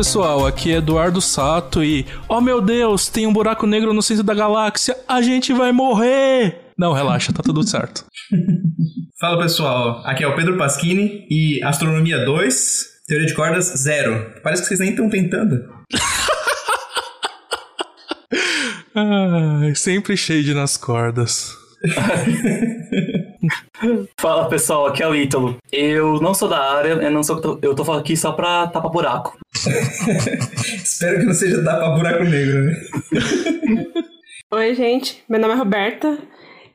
Pessoal, aqui é Eduardo Sato e. Oh meu Deus, tem um buraco negro no centro da galáxia, a gente vai morrer! Não, relaxa, tá tudo certo. Fala pessoal, aqui é o Pedro Pasquini e Astronomia 2, Teoria de Cordas 0. Parece que vocês nem estão tentando. ah, sempre shade nas cordas. Fala pessoal, aqui é o Ítalo. Eu não sou da área, eu não sou, eu tô falando aqui só pra tapar buraco. Espero que não seja tapar buraco negro, né? Oi, gente, meu nome é Roberta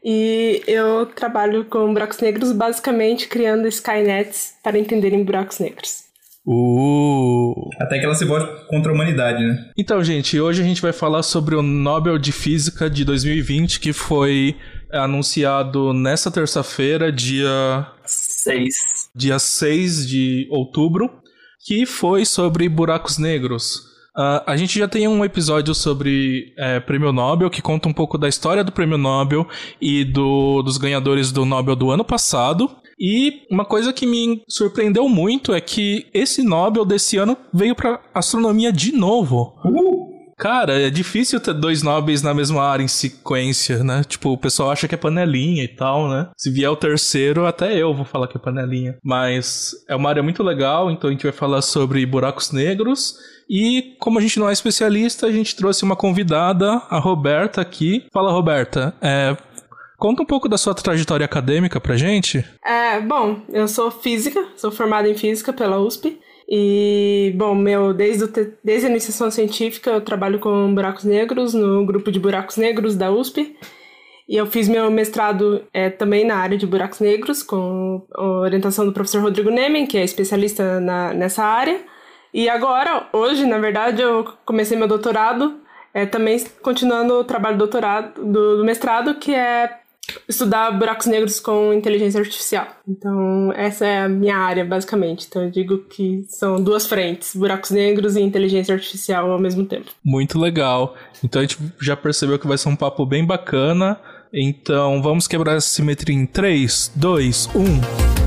e eu trabalho com buracos negros, basicamente criando Skynets para entenderem buracos negros. Uh. Até que ela se volte contra a humanidade, né? Então, gente, hoje a gente vai falar sobre o Nobel de Física de 2020, que foi anunciado nessa terça-feira, dia 6. Dia 6 de outubro, que foi sobre buracos negros. Uh, a gente já tem um episódio sobre é, Prêmio Nobel que conta um pouco da história do Prêmio Nobel e do, dos ganhadores do Nobel do ano passado. E uma coisa que me surpreendeu muito é que esse Nobel desse ano veio para astronomia de novo. Uh! Cara, é difícil ter dois Nobels na mesma área em sequência, né? Tipo, o pessoal acha que é panelinha e tal, né? Se vier o terceiro, até eu vou falar que é panelinha. Mas é uma área muito legal, então a gente vai falar sobre buracos negros. E como a gente não é especialista, a gente trouxe uma convidada, a Roberta aqui. Fala, Roberta. É, Conta um pouco da sua trajetória acadêmica pra gente. É, bom, eu sou física, sou formada em física pela USP. E, bom, meu, desde, desde a iniciação científica eu trabalho com buracos negros no grupo de buracos negros da USP. E eu fiz meu mestrado é, também na área de buracos negros, com orientação do professor Rodrigo Nemen, que é especialista na, nessa área. E agora, hoje, na verdade, eu comecei meu doutorado, é, também continuando o trabalho do doutorado, do, do mestrado, que é estudar buracos negros com inteligência artificial. Então, essa é a minha área, basicamente. Então, eu digo que são duas frentes: buracos negros e inteligência artificial ao mesmo tempo. Muito legal. Então, a gente já percebeu que vai ser um papo bem bacana. Então, vamos quebrar essa simetria em 3, 2, 1.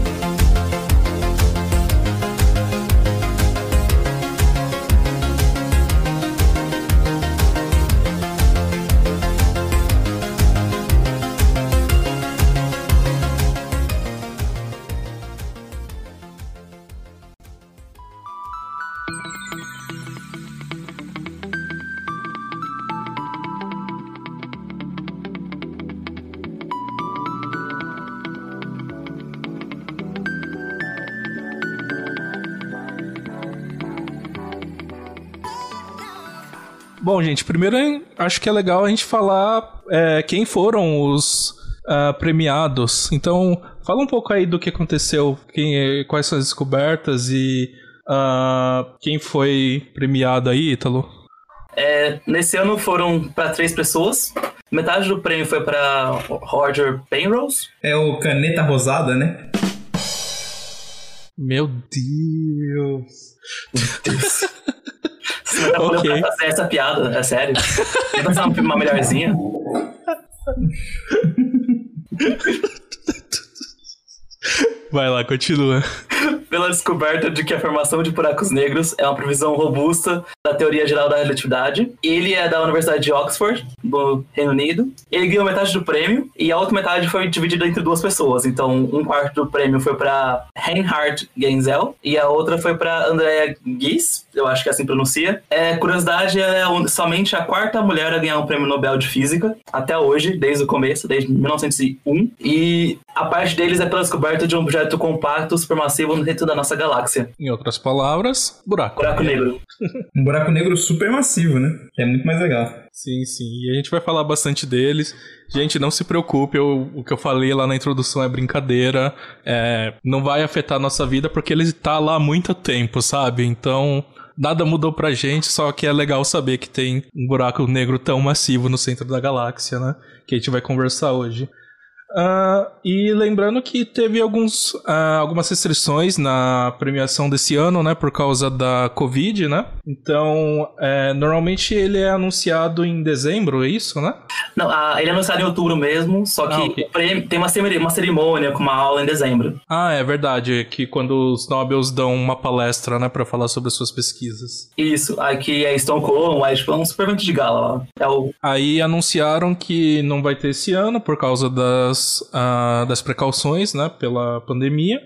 Gente, primeiro acho que é legal a gente falar é, quem foram os uh, premiados. Então, fala um pouco aí do que aconteceu, quem, quais são as descobertas e uh, quem foi premiado aí, Ítalo. É, nesse ano foram para três pessoas. Metade do prêmio foi para Roger Penrose. É o Caneta Rosada, né? Meu Deus. Meu Deus. Você tá okay. fazer essa piada, é sério. Tenta fazer uma melhorzinha. Vai lá, continua. Pela descoberta de que a formação de buracos negros é uma previsão robusta da teoria geral da relatividade. Ele é da Universidade de Oxford, do Reino Unido. Ele ganhou metade do prêmio e a outra metade foi dividida entre duas pessoas. Então, um quarto do prêmio foi para Reinhard Genzel e a outra foi para Andrea Gies, eu acho que é assim pronuncia. É, curiosidade, é somente a quarta mulher a ganhar um prêmio Nobel de Física até hoje, desde o começo, desde 1901. E a parte deles é pela descoberta de um objeto compacto supermassivo no centro da nossa galáxia. Em outras palavras, buraco. Buraco negro. um buraco negro supermassivo, né? Que é muito mais legal. Sim, sim. E a gente vai falar bastante deles. Gente, não se preocupe, eu, o que eu falei lá na introdução é brincadeira. É, não vai afetar a nossa vida porque ele está lá há muito tempo, sabe? Então, nada mudou pra gente, só que é legal saber que tem um buraco negro tão massivo no centro da galáxia, né? Que a gente vai conversar hoje. Uh, e lembrando que teve alguns, uh, algumas restrições na premiação desse ano, né, por causa da Covid, né? Então, é, normalmente ele é anunciado em dezembro, é isso, né? Não, ele é anunciado em outubro mesmo, só que ah, okay. prêmio, tem uma cerimônia, uma cerimônia com uma aula em dezembro. Ah, é verdade, que quando os Nobels dão uma palestra, né, para falar sobre as suas pesquisas. Isso, aqui é Stone Cold, é tipo um super evento de gala. É o... Aí anunciaram que não vai ter esse ano por causa das das, uh, das precauções né, pela pandemia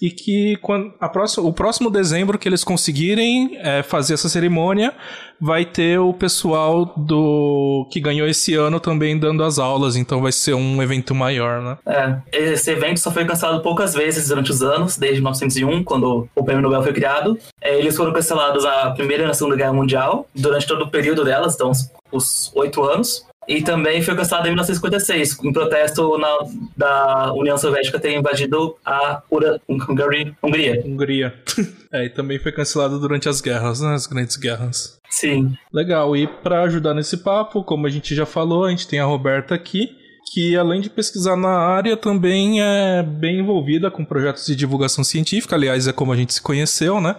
e que quando a próxima, o próximo dezembro que eles conseguirem é, fazer essa cerimônia vai ter o pessoal do que ganhou esse ano também dando as aulas, então vai ser um evento maior, né? É, esse evento só foi cancelado poucas vezes durante os anos, desde 1901, quando o Prêmio Nobel foi criado. É, eles foram cancelados a Primeira e a Segunda Guerra Mundial, durante todo o período delas, então os oito anos. E também foi cancelado em 1956, em protesto na, da União Soviética ter invadido a Ura, Hungria. Hungria. é, e também foi cancelado durante as guerras, né? As grandes guerras. Sim. Legal. E para ajudar nesse papo, como a gente já falou, a gente tem a Roberta aqui que além de pesquisar na área, também é bem envolvida com projetos de divulgação científica, aliás, é como a gente se conheceu, né?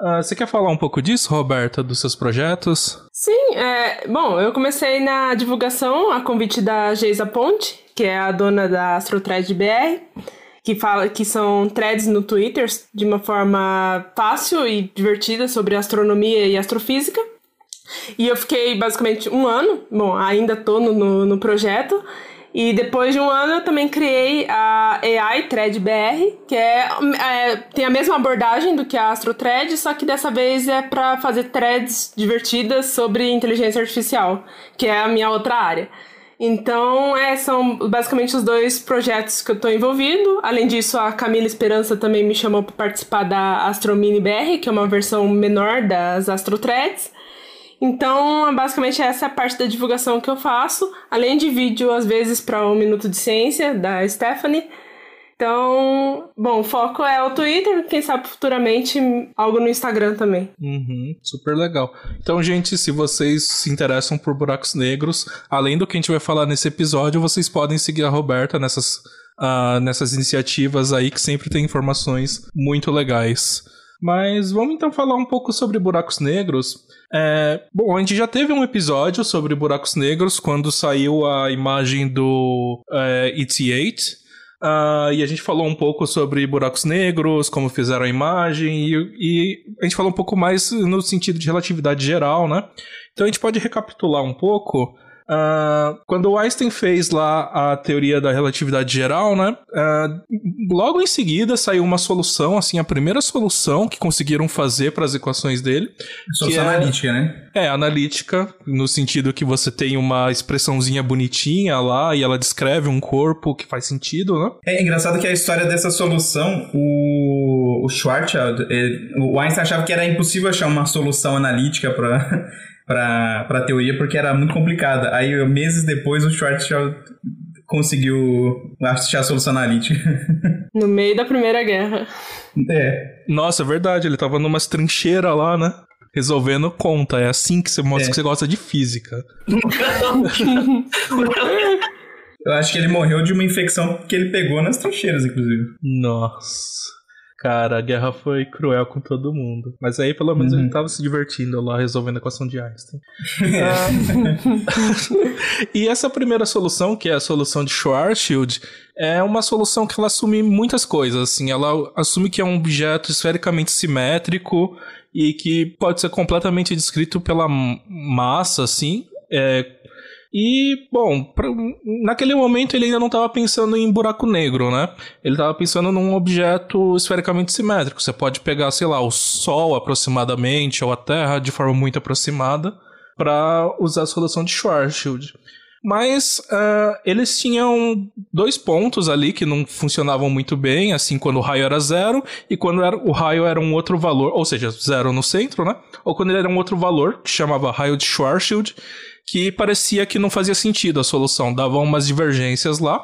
Uh, você quer falar um pouco disso, Roberta, dos seus projetos? Sim, é, bom, eu comecei na divulgação a convite da Geisa Ponte, que é a dona da AstroThread BR, que fala que são threads no Twitter de uma forma fácil e divertida sobre astronomia e astrofísica. E eu fiquei basicamente um ano, bom, ainda no, no, no projeto, e depois de um ano eu também criei a AI Thread BR, que é, é, tem a mesma abordagem do que a Astro Thread, só que dessa vez é para fazer threads divertidas sobre inteligência artificial, que é a minha outra área. Então, é, são basicamente os dois projetos que eu estou envolvido. Além disso, a Camila Esperança também me chamou para participar da Astro Mini BR, que é uma versão menor das Astro Threads. Então, basicamente, essa é a parte da divulgação que eu faço, além de vídeo, às vezes, para um Minuto de Ciência, da Stephanie. Então, bom, o foco é o Twitter, quem sabe futuramente algo no Instagram também. Uhum, super legal. Então, gente, se vocês se interessam por buracos negros, além do que a gente vai falar nesse episódio, vocês podem seguir a Roberta nessas, uh, nessas iniciativas aí que sempre tem informações muito legais. Mas vamos então falar um pouco sobre buracos negros. É, bom, a gente já teve um episódio sobre buracos negros quando saiu a imagem do é, ET8. Uh, e a gente falou um pouco sobre buracos negros, como fizeram a imagem, e, e, a gente falou um pouco mais no sentido de relatividade geral, né? Então a gente pode recapitular um pouco. Uh, quando o Einstein fez lá a teoria da relatividade geral, né? Uh, logo em seguida saiu uma solução, assim, a primeira solução que conseguiram fazer para as equações dele. Solução é, analítica, né? É, analítica, no sentido que você tem uma expressãozinha bonitinha lá e ela descreve um corpo que faz sentido, né? É engraçado que a história dessa solução, o, o Schwarzschild, o Einstein achava que era impossível achar uma solução analítica para para a teoria porque era muito complicada. Aí, meses depois, o Schwarzschild conseguiu achar a solução analítica. No meio da Primeira Guerra. É. Nossa, é verdade. Ele tava numa trincheira lá, né? Resolvendo conta. É assim que você mostra é. que você gosta de física. Eu acho que ele morreu de uma infecção que ele pegou nas trincheiras, inclusive. Nossa. Cara, a guerra foi cruel com todo mundo. Mas aí, pelo menos, uhum. ele tava se divertindo lá, resolvendo a equação de Einstein. ah, e essa primeira solução, que é a solução de Schwarzschild, é uma solução que ela assume muitas coisas. Assim, ela assume que é um objeto esfericamente simétrico e que pode ser completamente descrito pela massa, assim, é, e, bom, pra, naquele momento ele ainda não estava pensando em buraco negro, né? Ele estava pensando num objeto esfericamente simétrico. Você pode pegar, sei lá, o Sol aproximadamente ou a Terra de forma muito aproximada para usar a solução de Schwarzschild. Mas uh, eles tinham dois pontos ali que não funcionavam muito bem, assim, quando o raio era zero e quando era, o raio era um outro valor, ou seja, zero no centro, né? Ou quando ele era um outro valor, que chamava raio de Schwarzschild, que parecia que não fazia sentido a solução, dava umas divergências lá.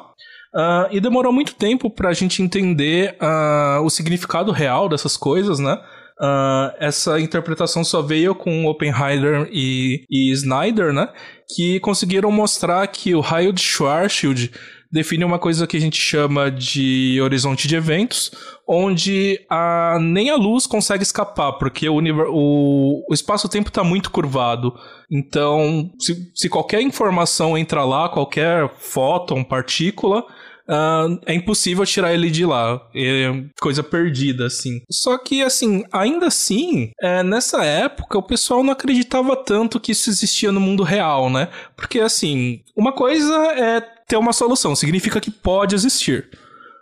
Uh, e demorou muito tempo para a gente entender uh, o significado real dessas coisas, né? Uh, essa interpretação só veio com Oppenheimer e, e Snyder, né? Que conseguiram mostrar que o raio de Schwarzschild define uma coisa que a gente chama de horizonte de eventos, onde a, nem a luz consegue escapar, porque o, o, o espaço-tempo está muito curvado. Então, se, se qualquer informação entra lá, qualquer fóton, partícula, uh, é impossível tirar ele de lá. É coisa perdida, assim. Só que, assim, ainda assim, é, nessa época, o pessoal não acreditava tanto que isso existia no mundo real, né? Porque, assim, uma coisa é ter uma solução, significa que pode existir.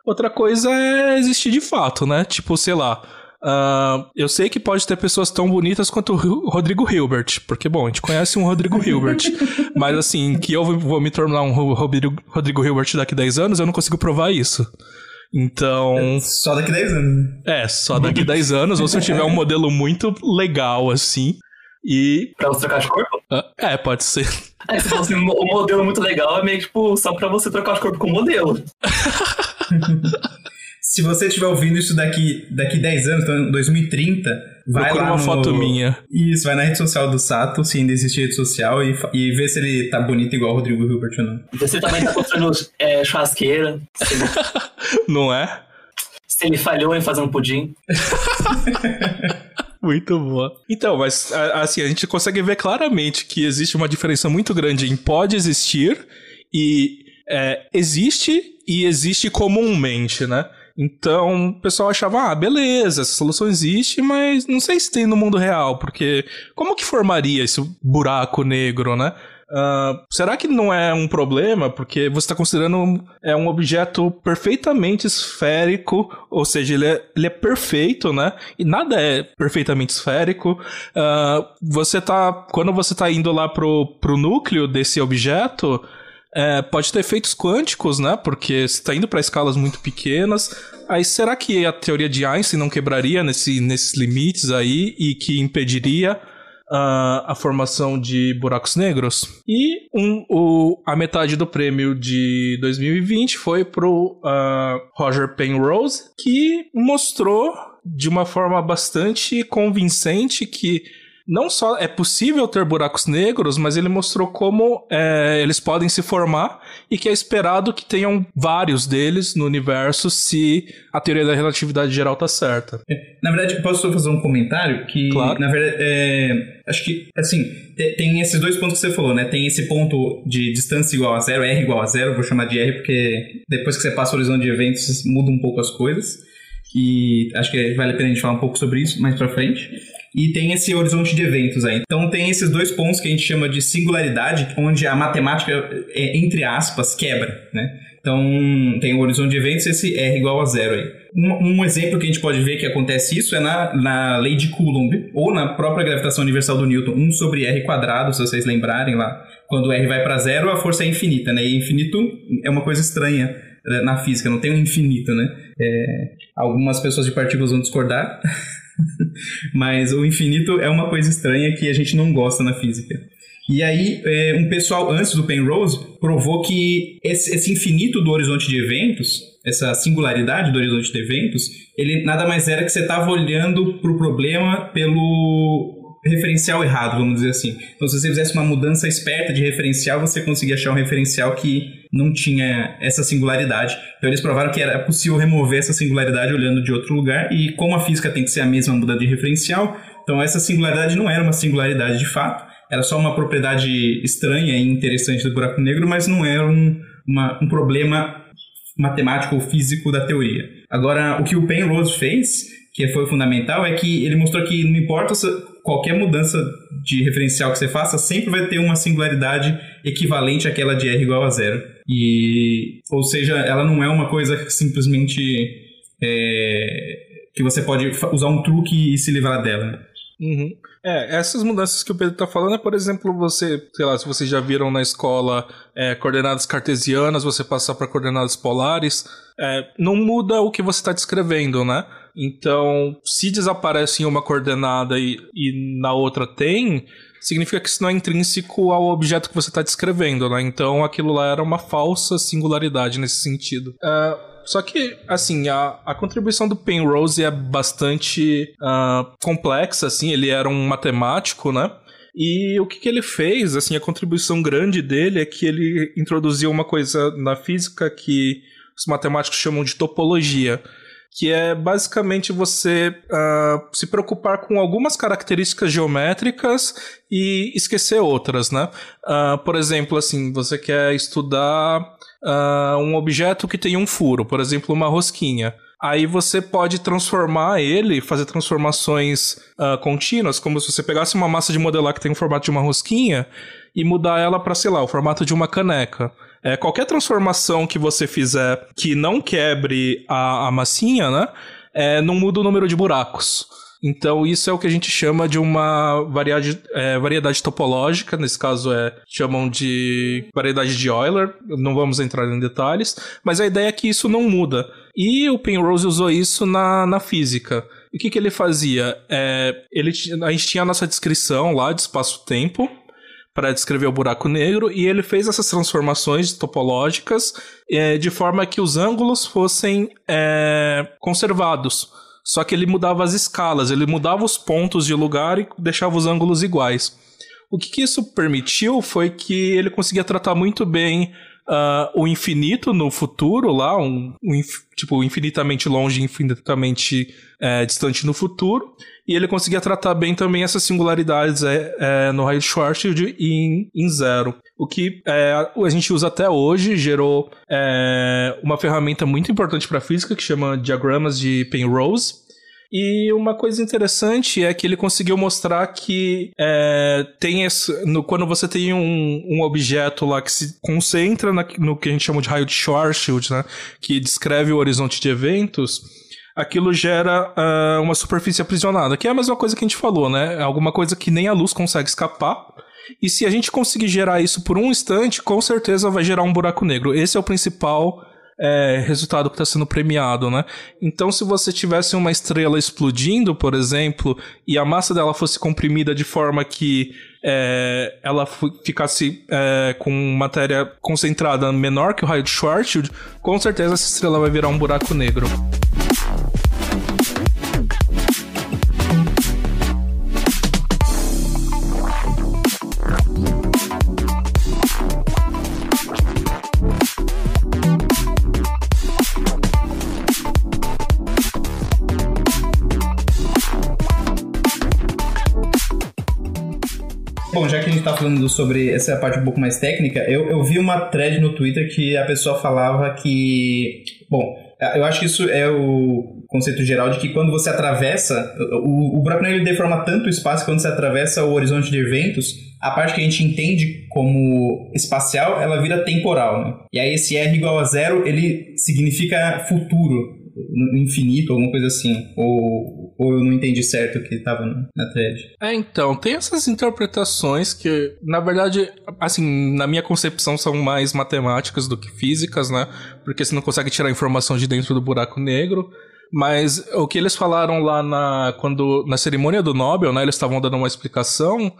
Outra coisa é existir de fato, né? Tipo, sei lá, Uh, eu sei que pode ter pessoas tão bonitas quanto o Rodrigo Hilbert, porque, bom, a gente conhece um Rodrigo Hilbert, mas assim, que eu vou me tornar um Rodrigo, Hilbert daqui a 10 anos, eu não consigo provar isso. Então. É só daqui a 10 anos. É, só daqui a 10 anos, ou se eu tiver um modelo muito legal, assim. E. Pra você trocar de corpo? Uh, é, pode ser. É, se fosse um modelo muito legal, é meio tipo só pra você trocar de corpo com o modelo. Se você estiver ouvindo isso daqui, daqui 10 anos, então 2030, vai Procura lá uma no... foto minha. Isso, vai na rede social do Sato, se ainda existe rede social, e, e vê se ele tá bonito igual o Rodrigo Hilbert ou não. Se ele também tá construindo é, churrasqueira. Não é? Se ele falhou em fazer um pudim. Muito boa. Então, mas assim, a gente consegue ver claramente que existe uma diferença muito grande em pode existir e é, existe e existe comumente, né? Então, o pessoal achava, ah, beleza, essa solução existe, mas não sei se tem no mundo real, porque como que formaria esse buraco negro, né? Uh, será que não é um problema? Porque você está considerando um, é um objeto perfeitamente esférico, ou seja, ele é, ele é perfeito, né? E nada é perfeitamente esférico. Uh, você tá. Quando você está indo lá pro, pro núcleo desse objeto, é, pode ter efeitos quânticos, né? Porque você está indo para escalas muito pequenas. Aí será que a teoria de Einstein não quebraria nesse, nesses limites aí e que impediria uh, a formação de buracos negros? E um, o, a metade do prêmio de 2020 foi pro uh, Roger Penrose, que mostrou de uma forma bastante convincente que não só é possível ter buracos negros, mas ele mostrou como é, eles podem se formar e que é esperado que tenham vários deles no universo se a teoria da relatividade geral tá certa. É, na verdade, posso fazer um comentário que, claro. na verdade, é, acho que, assim, tem esses dois pontos que você falou, né? Tem esse ponto de distância igual a zero, R igual a zero, vou chamar de R porque depois que você passa o horizonte de eventos muda um pouco as coisas. E acho que vale a pena a gente falar um pouco sobre isso mais pra frente e tem esse horizonte de eventos aí. Então tem esses dois pontos que a gente chama de singularidade, onde a matemática, é, entre aspas, quebra, né? Então tem o horizonte de eventos esse R igual a zero aí. Um, um, exemplo que a gente pode ver que acontece isso é na, na lei de Coulomb, ou na própria gravitação universal do Newton, 1 sobre R quadrado, se vocês lembrarem lá. Quando R vai para zero, a força é infinita, né? E infinito é uma coisa estranha na física, não tem um infinito, né? É, algumas pessoas de partículas vão discordar, Mas o infinito é uma coisa estranha que a gente não gosta na física. E aí, é, um pessoal antes do Penrose provou que esse, infinito do horizonte de eventos, essa singularidade do horizonte de eventos, ele nada mais era que você estava olhando para o problema pelo referencial errado, vamos dizer assim. Então, se você fizesse uma mudança esperta de referencial, você conseguia achar um referencial que não tinha essa singularidade. Então, eles provaram que era possível remover essa singularidade olhando de outro lugar, e como a física tem que ser a mesma mudando de referencial, então essa singularidade não era uma singularidade de fato, era só uma propriedade estranha e interessante do buraco negro, mas não era um, uma, um problema matemático ou físico da teoria. Agora, o que o Penrose fez, que foi fundamental, é que ele mostrou que não importa qualquer mudança de referencial que você faça sempre vai ter uma singularidade equivalente àquela de R igual a zero. E, ou seja, ela não é uma coisa simplesmente é, que você pode usar um truque e se livrar dela. Uhum. É, essas mudanças que o Pedro está falando é, por exemplo, você, sei lá, se vocês já viram na escola é, coordenadas cartesianas, você passar para coordenadas polares, é, não muda o que você está descrevendo, né? Então, se desaparece em uma coordenada e, e na outra tem, significa que isso não é intrínseco ao objeto que você está descrevendo, né? Então, aquilo lá era uma falsa singularidade nesse sentido. Uh, só que, assim, a, a contribuição do Penrose é bastante uh, complexa, assim, ele era um matemático, né? E o que, que ele fez, assim, a contribuição grande dele é que ele introduziu uma coisa na física que os matemáticos chamam de topologia que é basicamente você uh, se preocupar com algumas características geométricas e esquecer outras, né? Uh, por exemplo, assim, você quer estudar uh, um objeto que tem um furo, por exemplo, uma rosquinha. Aí você pode transformar ele, fazer transformações contínuas, como se você pegasse uma massa de modelar que tem o formato de uma rosquinha e mudar ela para, sei lá, o formato de uma caneca. É, qualquer transformação que você fizer que não quebre a, a massinha, né? É, não muda o número de buracos. Então, isso é o que a gente chama de uma variedade, é, variedade topológica, nesse caso é chamam de variedade de Euler, não vamos entrar em detalhes, mas a ideia é que isso não muda. E o Penrose usou isso na, na física. E o que, que ele fazia? É, ele, a gente tinha a nossa descrição lá de espaço-tempo, para descrever o buraco negro e ele fez essas transformações topológicas é, de forma que os ângulos fossem é, conservados. Só que ele mudava as escalas, ele mudava os pontos de lugar e deixava os ângulos iguais. O que, que isso permitiu foi que ele conseguia tratar muito bem uh, o infinito no futuro lá, um, um tipo infinitamente longe, infinitamente é, distante no futuro, e ele conseguia tratar bem também essas singularidades é, é, no raio Schwarzschild em, em zero. O que é, a gente usa até hoje gerou é, uma ferramenta muito importante para física que chama diagramas de Penrose, e uma coisa interessante é que ele conseguiu mostrar que é, tem esse, no, quando você tem um, um objeto lá que se concentra na, no que a gente chama de raio de Schwarzschild, né, que descreve o horizonte de eventos, aquilo gera uh, uma superfície aprisionada, que é a mesma coisa que a gente falou, né? É alguma coisa que nem a luz consegue escapar. E se a gente conseguir gerar isso por um instante, com certeza vai gerar um buraco negro. Esse é o principal é, resultado que está sendo premiado, né? Então, se você tivesse uma estrela explodindo, por exemplo, e a massa dela fosse comprimida de forma que é, ela ficasse é, com matéria concentrada menor que o raio de Schwarzschild, com certeza essa estrela vai virar um buraco negro. Sobre essa parte um pouco mais técnica, eu, eu vi uma thread no Twitter que a pessoa falava que. Bom, eu acho que isso é o conceito geral de que quando você atravessa. O, o buraco negro deforma tanto o espaço que quando você atravessa o horizonte de eventos, a parte que a gente entende como espacial, ela vira temporal, né? E aí esse R igual a zero, ele significa futuro infinito, alguma coisa assim. Ou, ou eu não entendi certo o que estava na thread. É, então, tem essas interpretações que, na verdade, assim, na minha concepção são mais matemáticas do que físicas, né? Porque você não consegue tirar informação de dentro do buraco negro. Mas o que eles falaram lá na, quando, na cerimônia do Nobel, né, eles estavam dando uma explicação,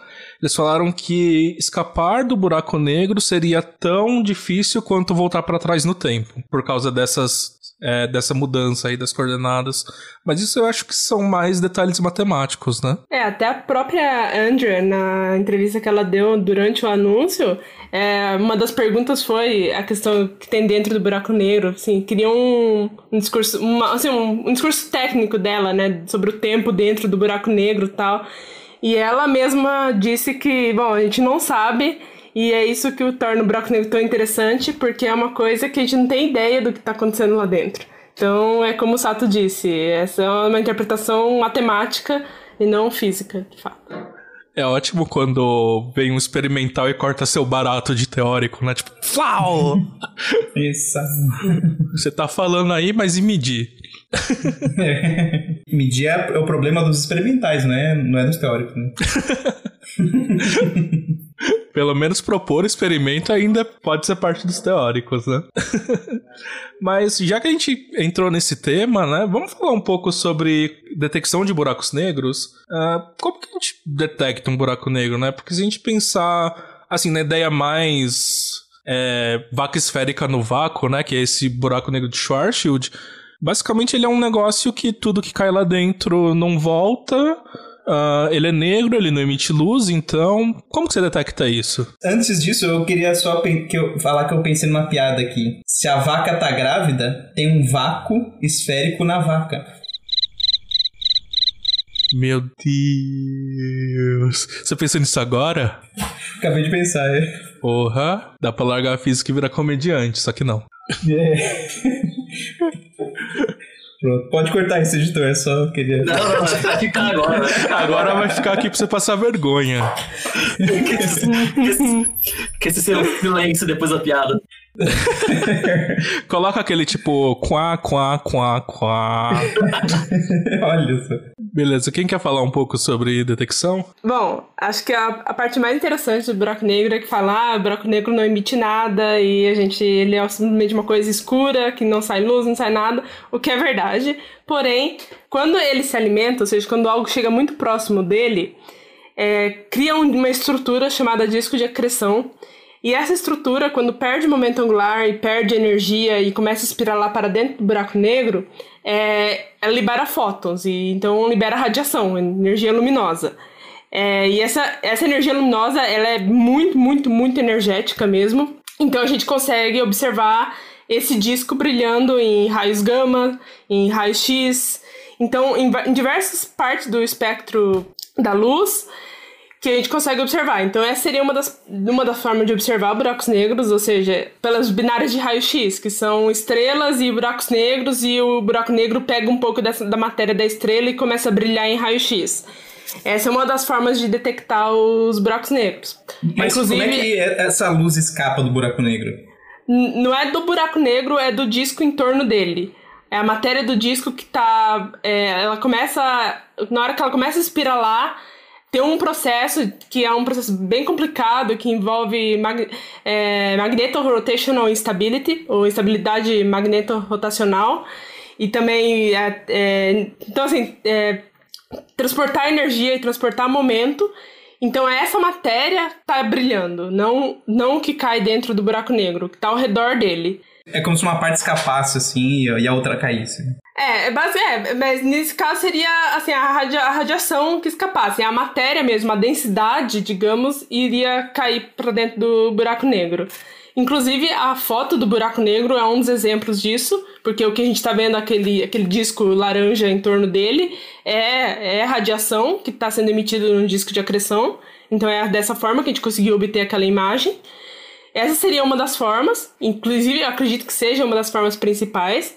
eles falaram que escapar do buraco negro seria tão difícil quanto voltar para trás no tempo, por causa dessas é, dessa mudança aí das coordenadas. Mas isso eu acho que são mais detalhes matemáticos, né? É, até a própria Andrea, na entrevista que ela deu durante o anúncio, é, uma das perguntas foi a questão que tem dentro do buraco negro. Assim, queria um, um discurso, uma, assim, um, um discurso técnico dela, né? Sobre o tempo dentro do buraco negro e tal. E ela mesma disse que, bom, a gente não sabe e é isso que o torna o buraco negro tão interessante, porque é uma coisa que a gente não tem ideia do que está acontecendo lá dentro. Então, é como o Sato disse, essa é uma interpretação matemática e não física, de fato. É ótimo quando vem um experimental e corta seu barato de teórico, né? Tipo, flau! Isso. Você tá falando aí, mas e medir? É. Medir é o problema dos experimentais, né? Não é dos teóricos, né? Pelo menos propor experimento ainda pode ser parte dos teóricos, né? Mas já que a gente entrou nesse tema, né? Vamos falar um pouco sobre detecção de buracos negros. Uh, como que a gente detecta um buraco negro, né? Porque se a gente pensar, assim, na ideia mais é, vaca esférica no vácuo, né? Que é esse buraco negro de Schwarzschild. Basicamente ele é um negócio que tudo que cai lá dentro não volta Uh, ele é negro, ele não emite luz, então como que você detecta isso? Antes disso, eu queria só que eu, falar que eu pensei numa piada aqui. Se a vaca tá grávida, tem um vácuo esférico na vaca. Meu Deus. Você pensou nisso agora? Acabei de pensar, é. Porra, dá pra largar a física e virar comediante, só que não. É. Pronto, pode cortar esse editor, é só queria. Não, não, vai ficar agora. Vai ficar agora vai ficar aqui pra você passar vergonha. que, esse, que, esse, que esse silêncio depois da piada. Coloca aquele tipo quá, quá, quá, quá. Olha só. Beleza, quem quer falar um pouco sobre detecção? Bom, acho que a, a parte mais interessante do buraco negro é que falar ah, o buraco negro não emite nada e a gente ele é simplesmente uma coisa escura que não sai luz, não sai nada, o que é verdade. Porém, quando ele se alimenta, ou seja, quando algo chega muito próximo dele, é, cria uma estrutura chamada disco de acreção e essa estrutura, quando perde momento angular e perde energia e começa a espiralar para dentro do buraco negro, é, ela libera fótons, e então libera radiação, energia luminosa. É, e essa, essa energia luminosa ela é muito, muito, muito energética mesmo. Então a gente consegue observar esse disco brilhando em raios gama, em raios X. Então, em, em diversas partes do espectro da luz, que a gente consegue observar. Então, essa seria uma das, uma das formas de observar buracos negros, ou seja, pelas binárias de raio-x, que são estrelas e buracos negros, e o buraco negro pega um pouco dessa, da matéria da estrela e começa a brilhar em raio-x. Essa é uma das formas de detectar os buracos negros. Mas Inclusive, como é que essa luz escapa do buraco negro? Não é do buraco negro, é do disco em torno dele. É a matéria do disco que tá. É, ela começa. Na hora que ela começa a espiralar tem um processo que é um processo bem complicado que envolve mag é, instability, ou instabilidade magneto-rotacional, e também, é, é, então assim, é, transportar energia e transportar momento. Então essa matéria está brilhando, não, não o que cai dentro do buraco negro, que está ao redor dele. É como se uma parte escapasse, assim, e a outra caísse. É, é, base, é, mas nesse caso seria assim, a, radia, a radiação que escapasse. A matéria mesmo, a densidade, digamos, iria cair para dentro do buraco negro. Inclusive, a foto do buraco negro é um dos exemplos disso, porque o que a gente está vendo, aquele, aquele disco laranja em torno dele, é, é radiação que está sendo emitida no disco de acreção. Então é dessa forma que a gente conseguiu obter aquela imagem. Essa seria uma das formas, inclusive acredito que seja uma das formas principais.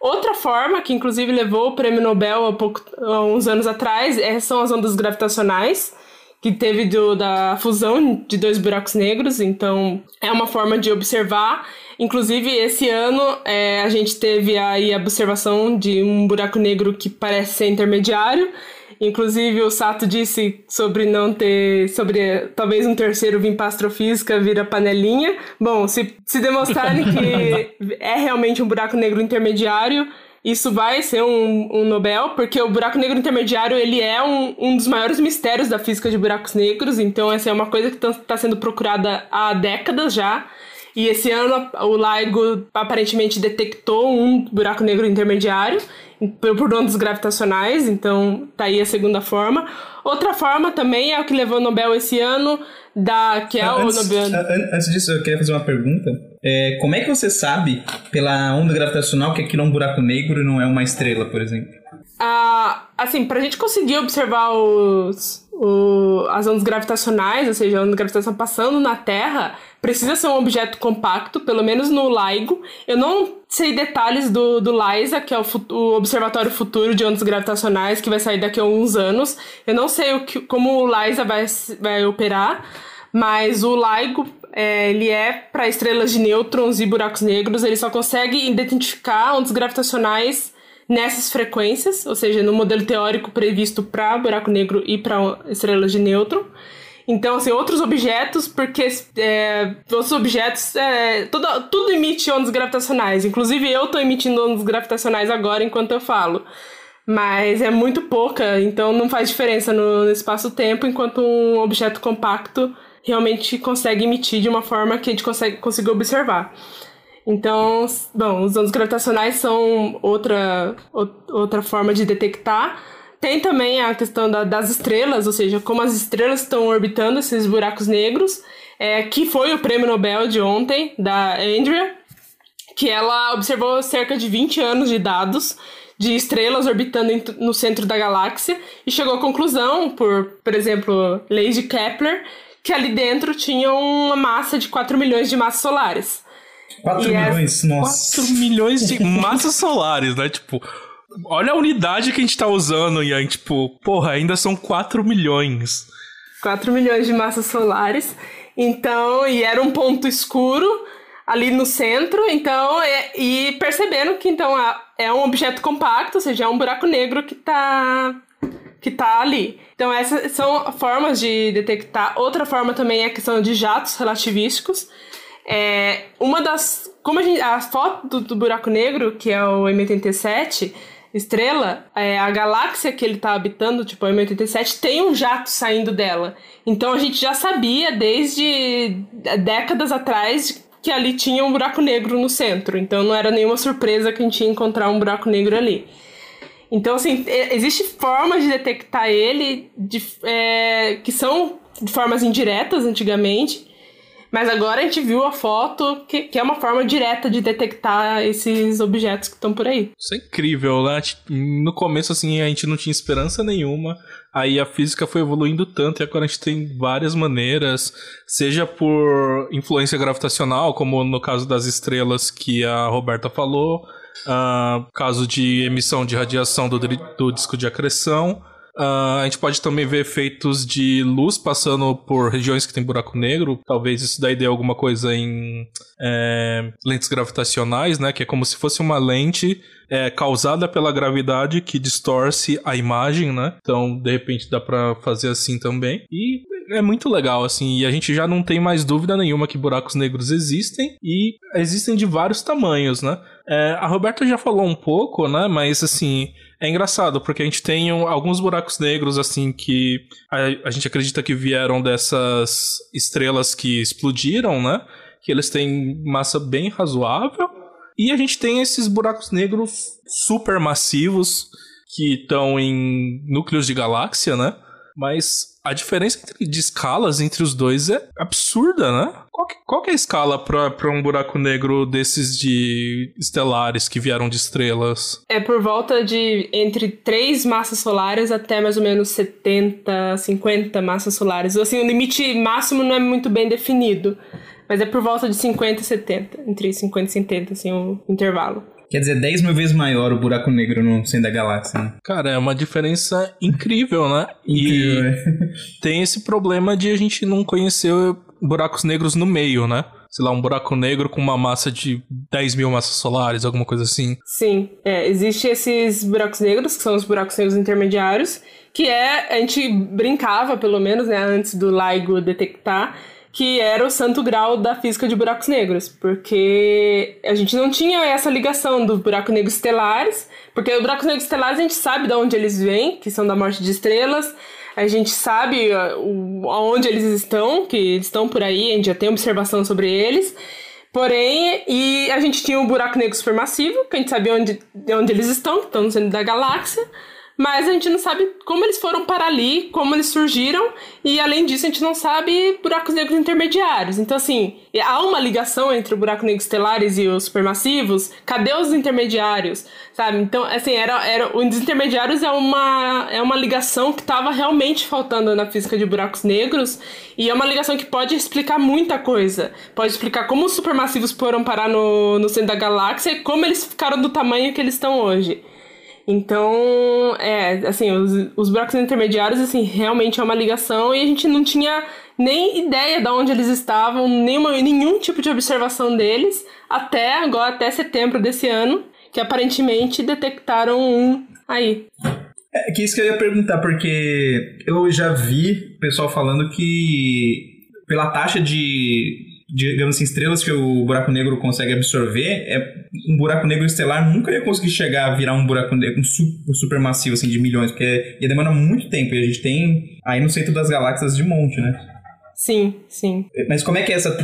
Outra forma, que inclusive levou o prêmio Nobel há, pouco, há uns anos atrás, é, são as ondas gravitacionais, que teve do, da fusão de dois buracos negros. Então, é uma forma de observar. Inclusive, esse ano é, a gente teve aí a observação de um buraco negro que parece ser intermediário. Inclusive, o Sato disse sobre não ter. sobre talvez um terceiro vir para astrofísica vira panelinha. Bom, se, se demonstrarem que é realmente um buraco negro intermediário, isso vai ser um, um Nobel, porque o buraco negro intermediário ele é um, um dos maiores mistérios da física de buracos negros, então essa é uma coisa que está tá sendo procurada há décadas já. E esse ano o LIGO aparentemente detectou um buraco negro intermediário por ondas gravitacionais, então tá aí a segunda forma. Outra forma também é o que levou o Nobel esse ano, da, que é antes, o Nobel. Antes disso, eu queria fazer uma pergunta. É, como é que você sabe, pela onda gravitacional, que aquilo é um buraco negro e não é uma estrela, por exemplo? Ah, assim, pra gente conseguir observar os, o, as ondas gravitacionais, ou seja, a onda gravitacional passando na Terra, precisa ser um objeto compacto, pelo menos no LIGO. Eu não sei detalhes do, do LISA, que é o, o, Observatório Futuro de Ondas Gravitacionais, que vai sair daqui a alguns anos. Eu não sei o que, como o LISA vai, vai operar, mas o LIGO é, ele é para estrelas de nêutrons e buracos negros, ele só consegue identificar ondas gravitacionais nessas frequências, ou seja, no modelo teórico previsto para buraco negro e para estrelas de nêutron. Então, assim, outros objetos, porque é, outros objetos, é, tudo, tudo emite ondas gravitacionais. Inclusive, eu estou emitindo ondas gravitacionais agora enquanto eu falo. Mas é muito pouca, então não faz diferença no, no espaço-tempo, enquanto um objeto compacto realmente consegue emitir de uma forma que a gente consegue, conseguir observar. Então, bom, os ondas gravitacionais são outra, outra forma de detectar. Tem também a questão da, das estrelas, ou seja, como as estrelas estão orbitando esses buracos negros, é, que foi o prêmio Nobel de ontem, da Andrea, que ela observou cerca de 20 anos de dados de estrelas orbitando no centro da galáxia e chegou à conclusão, por, por exemplo, leis de Kepler, que ali dentro tinha uma massa de 4 milhões de massas solares. 4 e milhões? É... Nossa. 4 milhões de massas solares, né? Tipo, olha a unidade que a gente tá usando aí, tipo, porra, ainda são 4 milhões. 4 milhões de massas solares. Então, e era um ponto escuro ali no centro, então, é, e percebendo que então é um objeto compacto, ou seja, é um buraco negro que tá que tá ali. Então essas são formas de detectar. Outra forma também é a questão de jatos relativísticos. É, uma das. Como a gente. A foto do, do buraco negro, que é o M87, estrela, é, a galáxia que ele está habitando, tipo a M87, tem um jato saindo dela. Então a gente já sabia desde décadas atrás que ali tinha um buraco negro no centro. Então não era nenhuma surpresa que a gente ia encontrar um buraco negro ali. Então, assim, existe formas de detectar ele de, é, que são de formas indiretas antigamente, mas agora a gente viu a foto que, que é uma forma direta de detectar esses objetos que estão por aí. Isso é incrível, né? No começo, assim, a gente não tinha esperança nenhuma. Aí a física foi evoluindo tanto e agora a gente tem várias maneiras, seja por influência gravitacional, como no caso das estrelas que a Roberta falou, uh, caso de emissão de radiação do, do disco de acreção, Uh, a gente pode também ver efeitos de luz passando por regiões que tem buraco negro. Talvez isso daí dê alguma coisa em é, lentes gravitacionais, né? Que é como se fosse uma lente é, causada pela gravidade que distorce a imagem, né? Então, de repente, dá para fazer assim também. E é muito legal, assim, e a gente já não tem mais dúvida nenhuma que buracos negros existem e existem de vários tamanhos, né? É, a Roberta já falou um pouco, né? Mas assim, é engraçado, porque a gente tem um, alguns buracos negros, assim, que a, a gente acredita que vieram dessas estrelas que explodiram, né? Que eles têm massa bem razoável. E a gente tem esses buracos negros super massivos que estão em núcleos de galáxia, né? Mas a diferença de escalas entre os dois é absurda, né? Qual que, qual que é a escala para um buraco negro desses de estelares que vieram de estrelas? É por volta de entre 3 massas solares até mais ou menos 70, 50 massas solares. Assim, o limite máximo não é muito bem definido, mas é por volta de 50 e 70, entre 50 e 70, assim, o intervalo. Quer dizer, 10 mil vezes maior o buraco negro no centro da galáxia, né? Cara, é uma diferença incrível, né? Incrível, e é. tem esse problema de a gente não conhecer buracos negros no meio, né? Sei lá, um buraco negro com uma massa de 10 mil massas solares, alguma coisa assim. Sim, é, existe esses buracos negros, que são os buracos negros intermediários, que é, a gente brincava, pelo menos, né, antes do LIGO detectar, que era o santo grau da física de buracos negros, porque a gente não tinha essa ligação dos buracos negros estelares, porque os buracos negros estelares a gente sabe de onde eles vêm, que são da morte de estrelas, a gente sabe uh, aonde eles estão, que estão por aí, a gente já tem observação sobre eles. Porém, e a gente tinha um buraco negro supermassivo, que a gente sabia onde, onde eles estão, que estão no centro da galáxia mas a gente não sabe como eles foram para ali, como eles surgiram, e além disso a gente não sabe buracos negros intermediários. Então, assim, há uma ligação entre o buraco negro estelares e os supermassivos. Cadê os intermediários? Sabe? Então, assim, era, era, os intermediários é uma, é uma ligação que estava realmente faltando na física de buracos negros, e é uma ligação que pode explicar muita coisa. Pode explicar como os supermassivos foram parar no, no centro da galáxia e como eles ficaram do tamanho que eles estão hoje. Então, é, assim, os, os buracos intermediários, assim, realmente é uma ligação e a gente não tinha nem ideia de onde eles estavam, nenhuma, nenhum tipo de observação deles, até agora, até setembro desse ano, que aparentemente detectaram um aí. É que isso que eu ia perguntar, porque eu já vi pessoal falando que pela taxa de digamos assim, estrelas que o buraco negro consegue absorver, é, um buraco negro estelar nunca ia conseguir chegar a virar um buraco negro um supermassivo, assim, de milhões, porque ia demorar muito tempo, e a gente tem aí no centro das galáxias de monte, né? Sim, sim. Mas como é que é essa.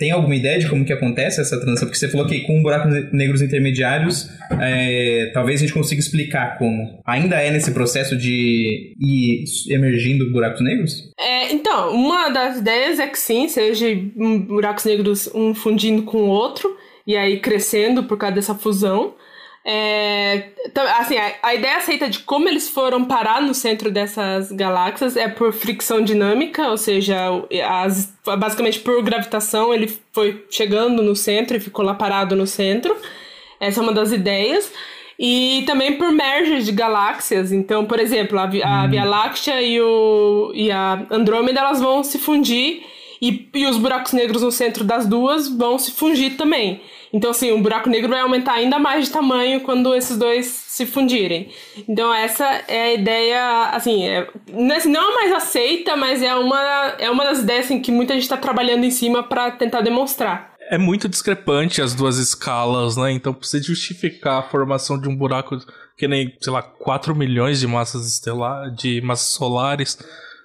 Tem alguma ideia de como que acontece essa transição? Porque você falou que com buracos negros intermediários, é, talvez a gente consiga explicar como. Ainda é nesse processo de ir emergindo buracos negros? É, então, uma das ideias é que sim, seja buracos negros um fundindo com o outro, e aí crescendo por causa dessa fusão. É, assim, a, a, ideia aceita de como eles foram parar no centro dessas galáxias é por fricção dinâmica, ou seja, as, basicamente por gravitação ele foi chegando no centro e ficou lá parado no centro. Essa é uma das ideias. E também por merger de galáxias. Então, por exemplo, a, a hum. Via Láctea e, o, e a Andrômeda elas vão se fundir e, e os buracos negros no centro das duas vão se fundir também. Então, assim, o buraco negro vai aumentar ainda mais de tamanho quando esses dois se fundirem. Então, essa é a ideia, assim, é, não é mais aceita, mas é uma, é uma das ideias assim, que muita gente está trabalhando em cima para tentar demonstrar. É muito discrepante as duas escalas, né? Então, precisa justificar a formação de um buraco que nem, sei lá, 4 milhões de massas estelares, de massas solares.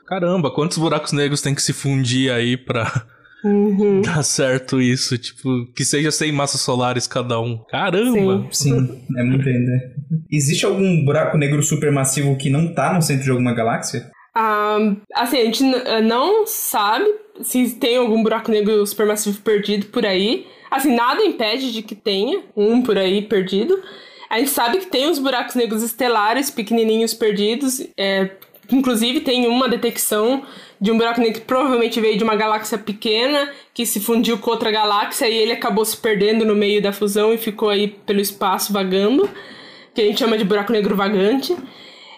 Caramba, quantos buracos negros tem que se fundir aí pra Uhum. Dá certo isso, tipo, que seja 100 massas solares cada um. Caramba! Sim, Sim é muito ainda. Existe algum buraco negro supermassivo que não tá no centro de alguma galáxia? Um, assim, a gente eh, não sabe se tem algum buraco negro supermassivo perdido por aí. Assim, nada impede de que tenha um por aí perdido. A gente sabe que tem os buracos negros estelares pequenininhos perdidos. É, inclusive, tem uma detecção de um buraco negro que provavelmente veio de uma galáxia pequena que se fundiu com outra galáxia e ele acabou se perdendo no meio da fusão e ficou aí pelo espaço vagando, que a gente chama de buraco negro vagante.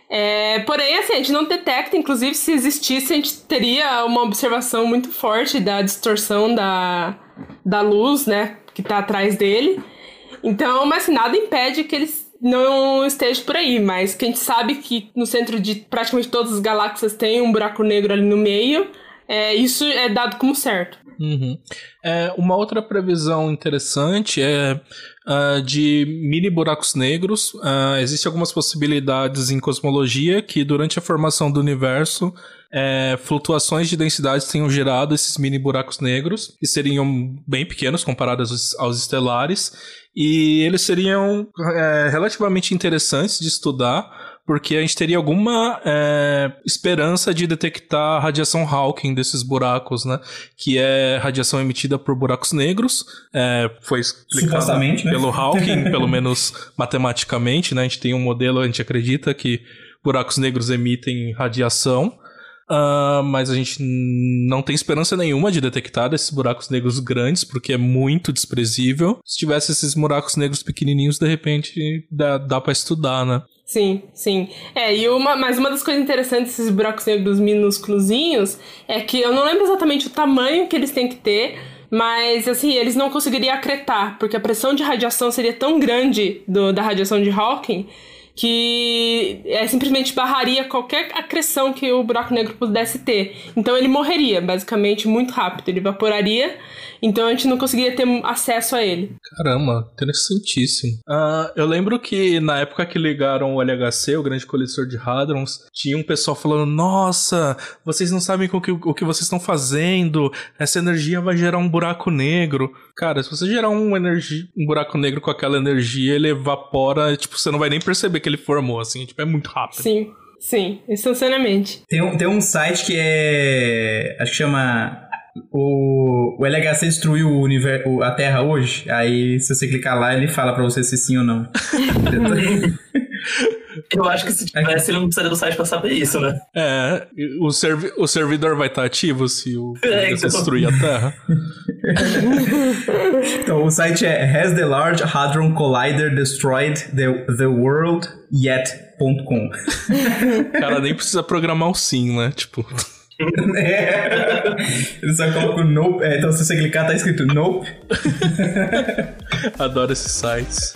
É, porém, assim, a gente não detecta, inclusive, se existisse, a gente teria uma observação muito forte da distorção da, da luz, né, que está atrás dele. Então, mas nada impede que eles não esteja por aí, mas que a gente sabe que no centro de praticamente todas as galáxias tem um buraco negro ali no meio, é, isso é dado como certo. Uhum. É, uma outra previsão interessante é uh, de mini buracos negros. Uh, Existem algumas possibilidades em cosmologia que, durante a formação do universo, é, flutuações de densidades tenham gerado esses mini buracos negros, que seriam bem pequenos comparados aos, aos estelares, e eles seriam é, relativamente interessantes de estudar, porque a gente teria alguma é, esperança de detectar a radiação Hawking desses buracos, né? Que é radiação emitida por buracos negros. É, foi explicado né? pelo Hawking, pelo menos matematicamente, né? A gente tem um modelo, a gente acredita que buracos negros emitem radiação. Uh, mas a gente não tem esperança nenhuma de detectar esses buracos negros grandes, porque é muito desprezível. Se tivesse esses buracos negros pequenininhos, de repente dá, dá para estudar, né? Sim, sim. É, e uma, mas uma das coisas interessantes desses buracos negros minúsculozinhos é que eu não lembro exatamente o tamanho que eles têm que ter, mas assim, eles não conseguiriam acretar, porque a pressão de radiação seria tão grande do, da radiação de Hawking que é, simplesmente barraria qualquer acreção que o buraco negro pudesse ter. Então ele morreria, basicamente, muito rápido. Ele evaporaria, então a gente não conseguiria ter acesso a ele. Caramba, interessantíssimo. Uh, eu lembro que na época que ligaram o LHC, o Grande Colisor de Hadrons, tinha um pessoal falando: Nossa, vocês não sabem o que, o que vocês estão fazendo, essa energia vai gerar um buraco negro. Cara, se você gerar um, um buraco negro com aquela energia, ele evapora, tipo, você não vai nem perceber ele formou, assim, tipo, é muito rápido. Sim, sim, instantaneamente. Tem um, tem um site que é. Acho que chama. O, o LHC destruiu o universo, a Terra hoje. Aí, se você clicar lá, ele fala pra você se sim ou não. Eu acho que se tivesse, ele não precisaria do site pra saber isso, né? É, o, servi o servidor vai estar ativo se o é, então... destruir a Terra. então, o site é Has the Large Hadron Collider Destroyed the, the World Yet.com. Cara, nem precisa programar o sim, né? Tipo. é. Ele só coloca o nope. É, então, se você clicar, tá escrito nope. Adoro esses sites.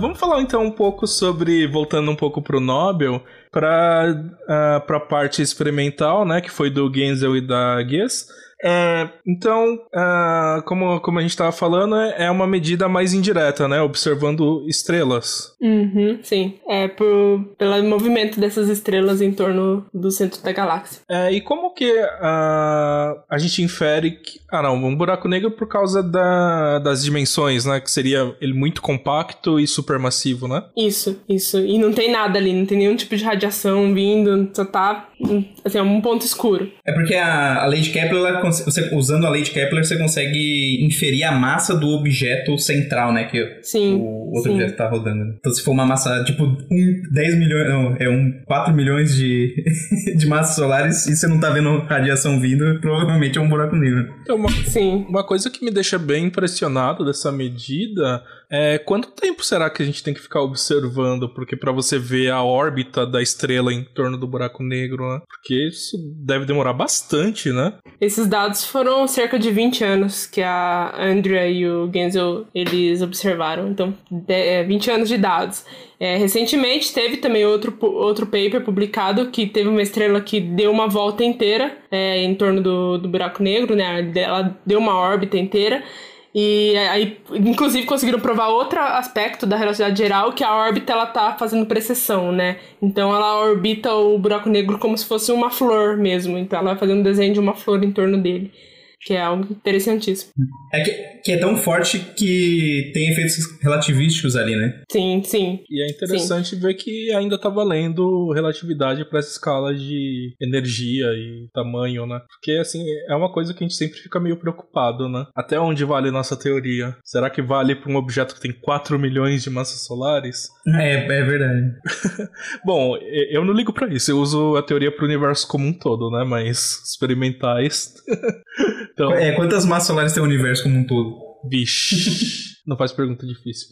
Vamos falar então um pouco sobre, voltando um pouco pro Nobel, para uh, a parte experimental, né, que foi do Genzel e da Guess. É, então, uh, como, como a gente estava falando, é uma medida mais indireta, né? Observando estrelas. Uhum, sim. É por, pelo movimento dessas estrelas em torno do centro da galáxia. É, e como que uh, a gente infere. Ah, não, um buraco negro por causa da, das dimensões, né? Que seria ele muito compacto e supermassivo, né? Isso, isso. E não tem nada ali, não tem nenhum tipo de radiação vindo, só tá. Assim, é um ponto escuro. É porque a, a lei de Kepler ela você, usando a lei de Kepler, você consegue inferir a massa do objeto central, né? Que sim, o outro sim. objeto tá rodando. Então, se for uma massa, tipo, um, 10 milhões, não, é um 4 milhões de, de massas solares e você não tá vendo radiação vindo, provavelmente é um buraco negro. Então, uma, sim. uma coisa que me deixa bem impressionado dessa medida é, quanto tempo será que a gente tem que ficar observando? Porque para você ver a órbita da estrela em torno do buraco negro, né? Porque isso deve demorar bastante, né? Esses dados foram cerca de 20 anos que a Andrea e o Genzel eles observaram. Então, 20 é, anos de dados. É, recentemente teve também outro, outro paper publicado que teve uma estrela que deu uma volta inteira é, em torno do, do buraco negro, né? Ela deu uma órbita inteira. E aí, inclusive, conseguiram provar outro aspecto da relatividade geral, que a órbita ela tá fazendo precessão, né? Então ela orbita o buraco negro como se fosse uma flor mesmo. Então ela vai fazendo um desenho de uma flor em torno dele que é algo interessantíssimo. É que, que, é tão forte que tem efeitos relativísticos ali, né? Sim, sim. E é interessante sim. ver que ainda tá valendo relatividade para essa escala de energia e tamanho, né? Porque, assim, é uma coisa que a gente sempre fica meio preocupado, né? Até onde vale nossa teoria? Será que vale para um objeto que tem 4 milhões de massas solares? É, é verdade. Bom, eu não ligo para isso. Eu uso a teoria para o universo como um todo, né? Mas experimentais. Então, é, quantas massas solares tem o universo como um todo? Vixe, não faz pergunta difícil.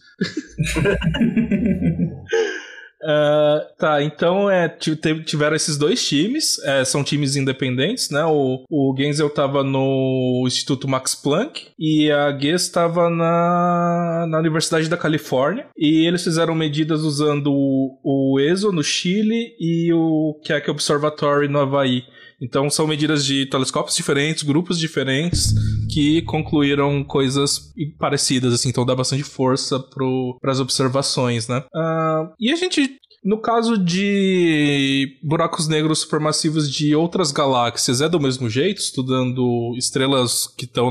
Uh, tá, então é, tiveram esses dois times, é, são times independentes, né? O, o Genzel tava no Instituto Max Planck e a Guess estava na, na Universidade da Califórnia. E eles fizeram medidas usando o, o ESO no Chile e o Keck Observatory no Havaí. Então são medidas de telescópios diferentes, grupos diferentes, que concluíram coisas parecidas, assim, então dá bastante força para as observações, né? Uh, e a gente no caso de buracos negros supermassivos de outras galáxias, é do mesmo jeito, estudando estrelas que estão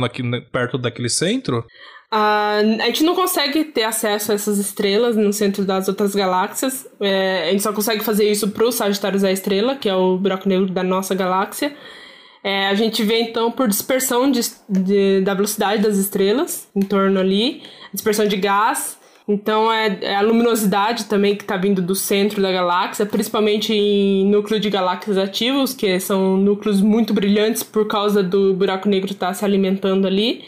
perto daquele centro? Uh, a gente não consegue ter acesso a essas estrelas no centro das outras galáxias. É, a gente só consegue fazer isso para o Sagitário A Estrela, que é o buraco negro da nossa galáxia. É, a gente vê então por dispersão de, de, da velocidade das estrelas em torno ali, dispersão de gás. Então é, é a luminosidade também que está vindo do centro da galáxia, principalmente em núcleo de galáxias ativos, que são núcleos muito brilhantes por causa do buraco negro estar tá se alimentando ali.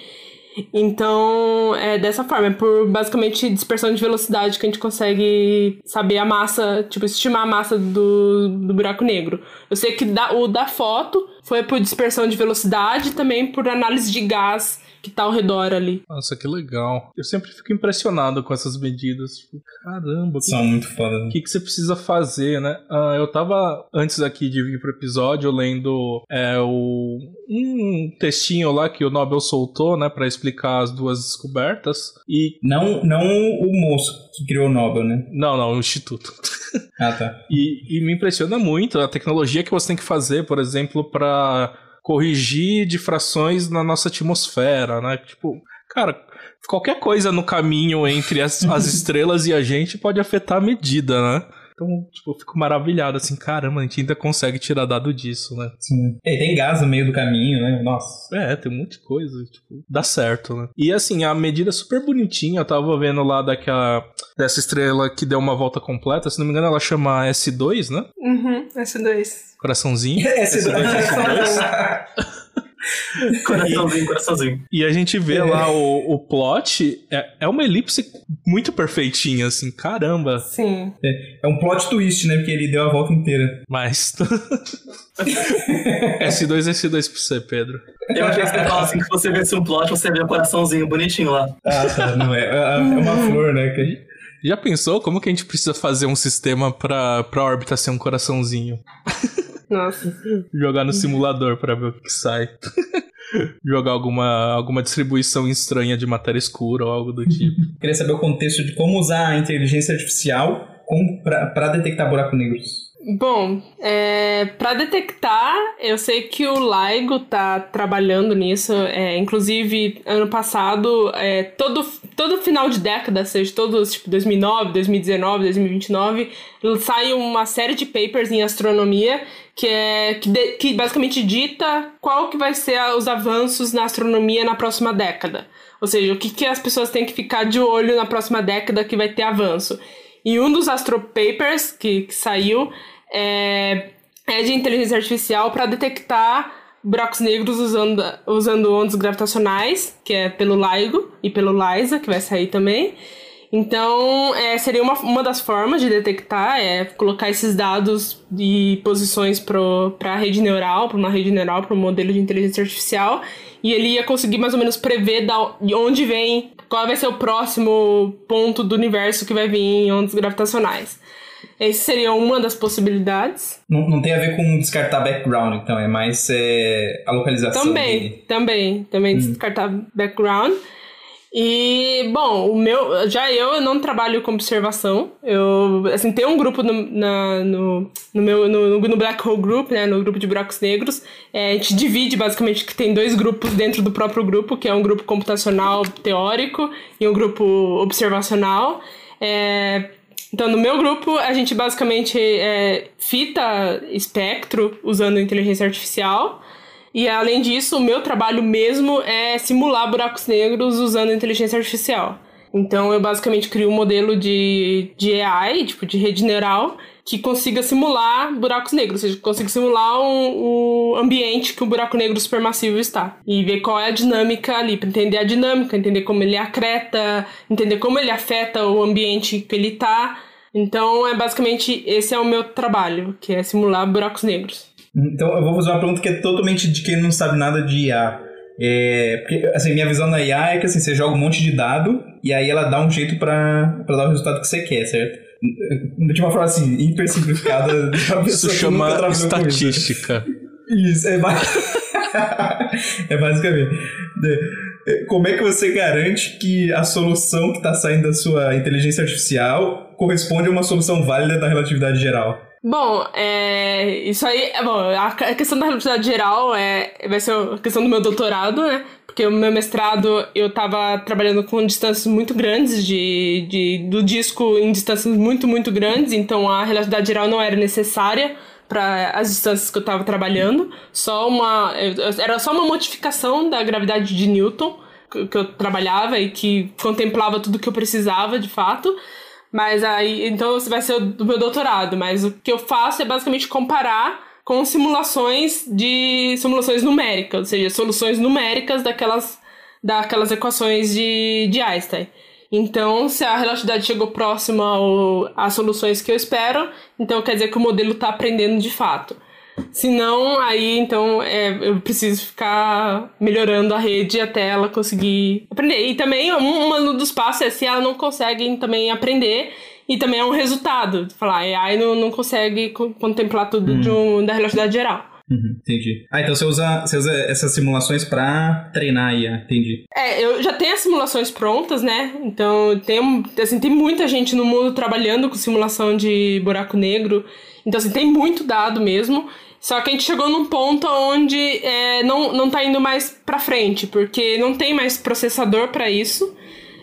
Então, é dessa forma, é por basicamente dispersão de velocidade que a gente consegue saber a massa, tipo, estimar a massa do, do buraco negro. Eu sei que da, o da foto foi por dispersão de velocidade também por análise de gás que tá ao redor ali. Nossa, que legal. Eu sempre fico impressionado com essas medidas. Tipo, caramba. São que, muito foda. O que, que você precisa fazer, né? Uh, eu tava, antes aqui de vir pro episódio, lendo é, o, um textinho lá que o Nobel soltou, né, para explicar as duas descobertas. E... Não, não o moço que criou o Nobel, né? Não, não, o Instituto. Ah, tá. e, e me impressiona muito a tecnologia que você tem que fazer, por exemplo, para corrigir difrações na nossa atmosfera, né? Tipo, cara, qualquer coisa no caminho entre as, as estrelas e a gente pode afetar a medida, né? Então, tipo, eu fico maravilhado, assim, caramba, a gente ainda consegue tirar dado disso, né? Sim. E tem gás no meio do caminho, né? Nossa. É, tem um monte de coisa, tipo, dá certo, né? E assim, a medida é super bonitinha, eu tava vendo lá daquela, dessa estrela que deu uma volta completa, se não me engano ela chama S2, né? Uhum, S2. Coraçãozinho. S2. S2, S2. coraçãozinho, coraçãozinho. E a gente vê é. lá o, o plot, é, é uma elipse muito perfeitinha, assim, caramba. Sim. É, é um plot twist, né? Porque ele deu a volta inteira. Mas. S2, S2 pra você, Pedro. Eu achei que você fala assim, que você vê um plot, você vê um coraçãozinho bonitinho lá. Ah, tá. Não, é, é, é uma flor, né? Que Já pensou como que a gente precisa fazer um sistema pra, pra órbita ser um coraçãozinho? Nossa. Jogar no simulador pra ver o que, que sai. Jogar alguma, alguma distribuição estranha de matéria escura ou algo do tipo. Queria saber o contexto de como usar a inteligência artificial para detectar buracos negros. Bom, é, para detectar, eu sei que o LIGO tá trabalhando nisso. É, inclusive, ano passado, é, todo, todo final de década, seja todos tipo 2009, 2019, 2029, sai uma série de papers em astronomia que é que, de, que basicamente dita qual que vai ser os avanços na astronomia na próxima década. Ou seja, o que, que as pessoas têm que ficar de olho na próxima década que vai ter avanço. E um dos astropapers que, que saiu é, é de inteligência artificial para detectar buracos negros usando, usando ondas gravitacionais, que é pelo LIGO e pelo LISA, que vai sair também. Então, é, seria uma, uma das formas de detectar, é colocar esses dados e posições para a rede neural, para uma rede neural, para um modelo de inteligência artificial, e ele ia conseguir mais ou menos prever da, de onde vem, qual vai ser o próximo ponto do universo que vai vir em ondas gravitacionais. Essa seria uma das possibilidades. Não, não tem a ver com descartar background, então, é mais é, a localização. Também, dele. também, também hum. descartar background. E, bom, o meu. Já eu, eu não trabalho com observação. Eu, assim, tem um grupo no, na, no, no meu. No, no, Black Hole Group, né? No grupo de buracos negros. É, a gente divide basicamente que tem dois grupos dentro do próprio grupo, que é um grupo computacional teórico e um grupo observacional. É, então, no meu grupo, a gente basicamente é, fita espectro usando inteligência artificial. E além disso, o meu trabalho mesmo é simular buracos negros usando inteligência artificial. Então eu basicamente crio um modelo de, de AI, tipo de rede neural, que consiga simular buracos negros, ou seja, consiga simular um, o ambiente que o buraco negro supermassivo está. E ver qual é a dinâmica ali, para entender a dinâmica, entender como ele acreta, entender como ele afeta o ambiente que ele está. Então é basicamente esse é o meu trabalho, que é simular buracos negros. Então eu vou fazer uma pergunta que é totalmente de quem não sabe nada de IA. É, porque, assim, minha visão da IA é que assim, você joga um monte de dado e aí ela dá um jeito para dar o resultado que você quer, certo? De uma forma assim, hiper simplificada. Isso chama estatística. Isso, é, é basicamente. É, como é que você garante que a solução que está saindo da sua inteligência artificial corresponde a uma solução válida da relatividade geral? Bom, é, isso aí, é bom, a questão da relatividade geral é, vai ser a questão do meu doutorado, né? Porque o meu mestrado eu tava trabalhando com distâncias muito grandes, de, de, do disco em distâncias muito, muito grandes, então a relatividade geral não era necessária para as distâncias que eu estava trabalhando, só uma era só uma modificação da gravidade de Newton que eu trabalhava e que contemplava tudo que eu precisava de fato. Mas aí, então vai ser do meu doutorado, mas o que eu faço é basicamente comparar com simulações de simulações numéricas, ou seja, soluções numéricas daquelas daquelas equações de, de Einstein. Então, se a relatividade chegou próxima às soluções que eu espero, então quer dizer que o modelo está aprendendo de fato. Se não, aí então é, eu preciso ficar melhorando a rede até ela conseguir aprender. E também um, um dos passos é se ela não consegue também aprender. E também é um resultado. Falar, a AI não, não consegue contemplar tudo hum. de um, da relatividade geral. Uhum, entendi. Ah, então você usa, você usa essas simulações para treinar IA, entendi. É, eu já tenho as simulações prontas, né? Então tem, assim, tem muita gente no mundo trabalhando com simulação de buraco negro. Então, assim, tem muito dado mesmo. Só que a gente chegou num ponto onde é, não, não tá indo mais pra frente, porque não tem mais processador para isso.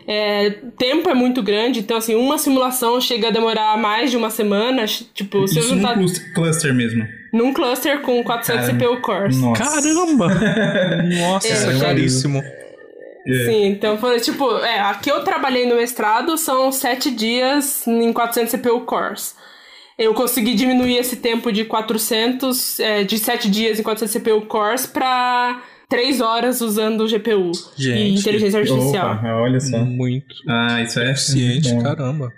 É, tempo é muito grande, então assim, uma simulação chega a demorar mais de uma semana. Tipo, Isso você num cluster mesmo. Num cluster com 400 Caramba. CPU cores. Nossa. Caramba! Nossa, é, é caríssimo. É. Sim, então foi tipo, é, aqui eu trabalhei no mestrado, são sete dias em 400 CPU cores eu consegui diminuir esse tempo de 400, é, de 7 dias em 400 CPU cores para 3 horas usando o GPU Gente, e inteligência artificial. Opa, olha só. Muito. Ah, isso é eficiente, caramba.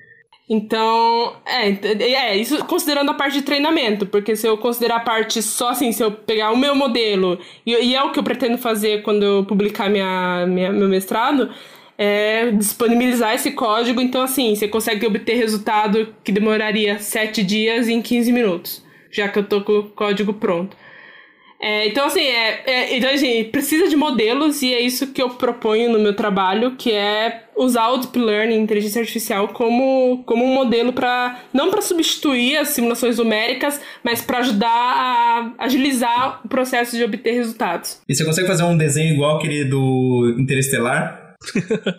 Então, é, é, isso considerando a parte de treinamento, porque se eu considerar a parte só assim, se eu pegar o meu modelo, e, e é o que eu pretendo fazer quando eu publicar minha, minha, meu mestrado, é disponibilizar esse código. Então, assim, você consegue obter resultado que demoraria 7 dias em 15 minutos, já que eu tô com o código pronto. É, então, assim, é, é, então, assim, precisa de modelos e é isso que eu proponho no meu trabalho, que é usar o Deep Learning, inteligência artificial, como, como um modelo para não para substituir as simulações numéricas, mas para ajudar a agilizar o processo de obter resultados. E você consegue fazer um desenho igual aquele do Interestelar?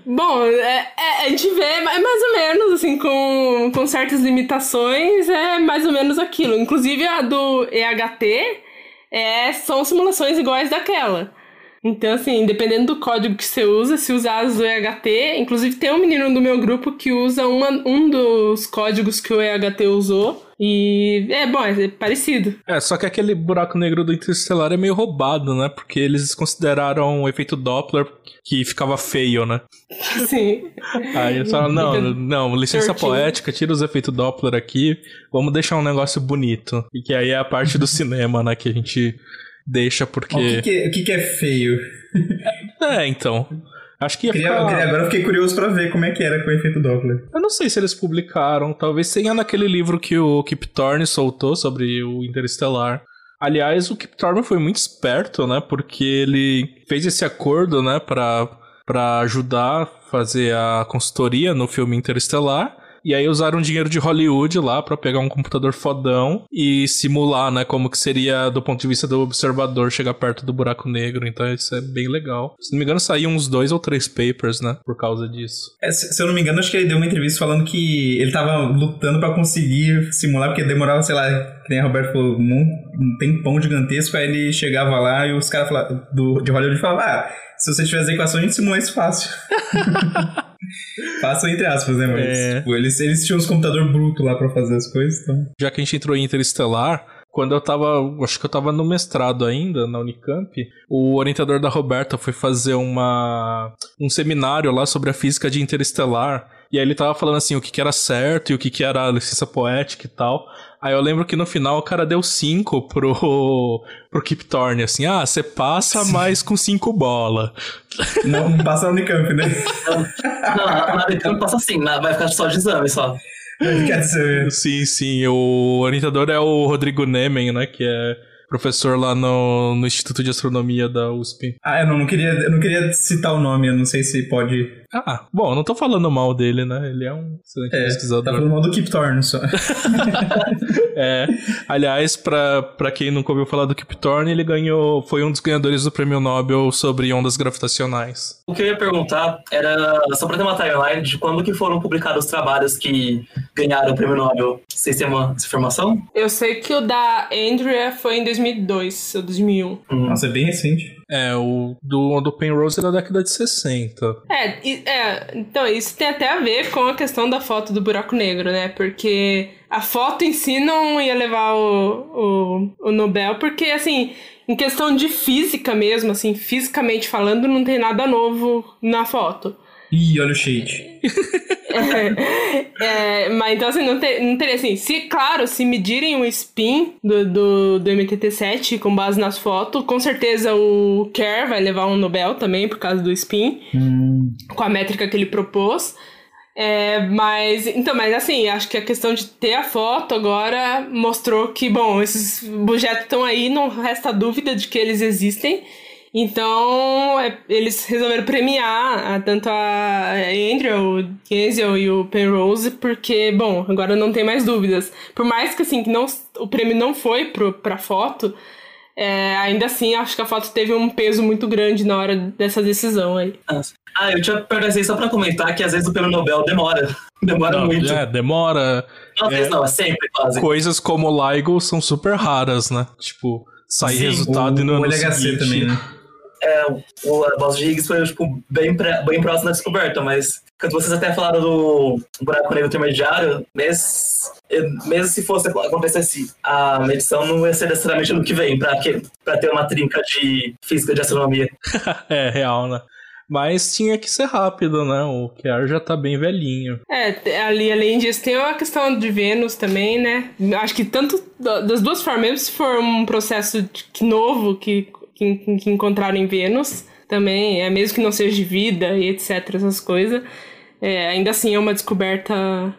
Bom, é, é, a gente vê é mais ou menos, assim, com, com certas limitações, é mais ou menos aquilo. Inclusive a do EHT, é, são simulações iguais daquela. Então, assim, dependendo do código que você usa, se usar as do EHT, inclusive tem um menino do meu grupo que usa uma, um dos códigos que o EHT usou. E é bom, é parecido. É, só que aquele buraco negro do Interstellar é meio roubado, né? Porque eles consideraram o efeito Doppler que ficava feio, né? Sim. Aí eles falaram, não, não, licença poética, tira os efeitos Doppler aqui, vamos deixar um negócio bonito. E que aí é a parte do cinema, né, que a gente deixa porque... O que, que, o que, que é feio? É, então... Acho que ia Queria- ficar... Agora eu fiquei curioso pra ver como é que era com o efeito Doppler. Eu não sei se eles publicaram, talvez tenha naquele livro que o Kip Thorne soltou sobre o Interestelar. Aliás, o Kip Thorne foi muito esperto, né? Porque ele fez esse acordo, né, pra, pra ajudar a fazer a consultoria no filme Interestelar. E aí usaram dinheiro de Hollywood lá pra pegar um computador fodão e simular, né, como que seria do ponto de vista do observador chegar perto do buraco negro. Então isso é bem legal. Se não me engano, saíam uns dois ou três papers, né, por causa disso. É, se, se eu não me engano, acho que ele deu uma entrevista falando que ele tava lutando pra conseguir simular, porque demorava, sei lá, que nem a Roberto falou, um, um tempão gigantesco, aí ele chegava lá e os caras de Hollywood falavam, ah, se você tiver as equações, a gente simula isso fácil. fácil entre aspas, né? Mas É. tipo, eles, eles tinham uns computador bruto lá pra fazer as coisas, então... já que a gente entrou em Interestelar, quando eu tava, acho que eu tava no mestrado ainda, na Unicamp, o orientador da Roberta foi fazer uma, um seminário lá sobre a física de Interestelar, e aí ele tava falando assim, o que que era certo e o que que era licença poética e tal. Aí eu lembro que no final o cara deu 5 pro, pro Kip Thorne, assim, ah, você passa, mas com 5 bola. Não, passa na Unicamp, né? Não, na na Unicamp passa assim, na- vai ficar só de exame só. Quer dizer, Sim, sim, o orientador é o Rodrigo Nemen, né, que é professor lá no, no Instituto de Astronomia da USP. ah, eu não, não queria, eu não queria citar o nome, eu não sei se pode... Ah, bom, eu não tô falando mal dele, né? Ele é um excelente É, tá pesquisador. falando mal do Kip Thorne só. É, aliás, pra, pra quem nunca ouviu falar do Kip Thorne, ele ganhou, foi um dos ganhadores do prêmio Nobel sobre ondas gravitacionais. O que eu ia perguntar era só pra ter uma timeline de quando que foram publicados os trabalhos que ganharam o prêmio Nobel. Vocês têm uma informação? Eu sei que o da Andrea foi em 2002 ou 2001. Nossa, é bem recente. É, o do, do Penrose é da década de 60. É, é, então isso tem até a ver com a questão da foto do buraco negro, né? Porque a foto em si não ia levar o, o, o Nobel, porque assim, em questão de física mesmo, assim, fisicamente falando, não tem nada novo na foto. Ih, olha o shade. É, mas então assim, não, ter, não teria assim. Se, claro, se medirem o spin do, do, do MTT7 com base nas fotos, com certeza o Kerr vai levar um Nobel também por causa do spin, com a métrica que ele propôs. É, mas, então, mas assim, acho que a questão de ter a foto agora mostrou que, bom, esses objetos estão aí, não resta dúvida de que eles existem. Então, é, eles resolveram premiar a- tanto a Andrew, o Kenzel e o Penrose, porque, bom, agora não tem mais dúvidas. Por mais que, assim, que não, o prêmio não foi pro, pra foto, é, ainda assim, acho que a foto teve um peso muito grande na hora dessa decisão aí. Ah, eu tinha perguntado isso só pra comentar que às vezes o prêmio Nobel demora. Demora Não, muito. é, demora. Não, às vezes é. não, é sempre quase. Coisas como o LIGO são super raras, né? Tipo, sai Sim, resultado o, e no o ano LHC seguinte... também, né? É, o a Boss de Higgs foi tipo, bem, pré- bem próximo da descoberta, mas quando vocês até falaram do buraco negro intermediário, mesmo, mesmo se fosse acontecesse a medição, não ia ser necessariamente ano que vem, pra, que, pra ter uma trinca de física de astronomia. É, real, né? Mas tinha que ser rápido, né? O Kiar já tá bem velhinho. É, ali além disso tem a questão de Vênus também, né? Acho que tanto da- das duas formas, mesmo se for um processo de- que novo que, que, que encontraram em Vênus, também, é mesmo que não seja de vida e etc, essas coisas. É, ainda assim é uma descoberta